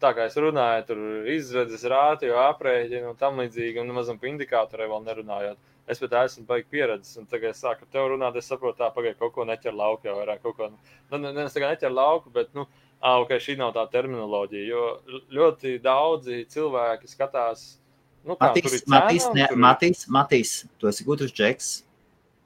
tā kā es runāju, tur izredzes rātio, aprēķinu un tam līdzīgi, un mazam pa indikātoriem vēl nerunājot. Es pat esmu baigi pieredzējis, un tagad es sāku ar tevi runāt, es saprotu, tā pagaidi kaut ko neķer lauku jau vairāk, ko, nu, ne, ne, tagad neķer lauku, bet, nu, ah, ok, šī nav tā terminoloģija, jo ļoti daudzi cilvēki skatās, nu, kā Matīs, tur Matīs, cena, ne, tur Matīs, Matīs, tu esi gudrs džeks.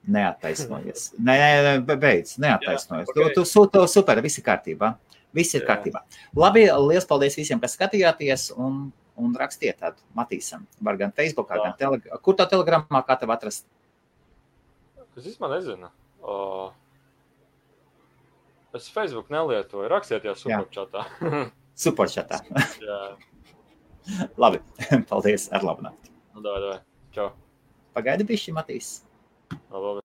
Neattaisnojies. *laughs* Nē, nē, nē, be- beidz, neattaisnojies. Jā, Tu, tu, su- tu super, viss ir kārtībā. Viss ir Jā. kārtībā. Labi, liels paldies visiem, kas skatījāties un, un rakstiet tādu Matīsam. Var gan Facebookā, Tā. gan Telegram. Kur tā telegramā, kā tev atrast? Es īstenībā nezinu. Uh, es Facebook nelietoju. Rakstiet, jau superčatā. *laughs* Superčatā. *laughs* Jā, *laughs* Labi, paldies, ar labu nakti. nu, davai, davai. Čau. Pagaidi bišķi, Matīs. Labi, labi.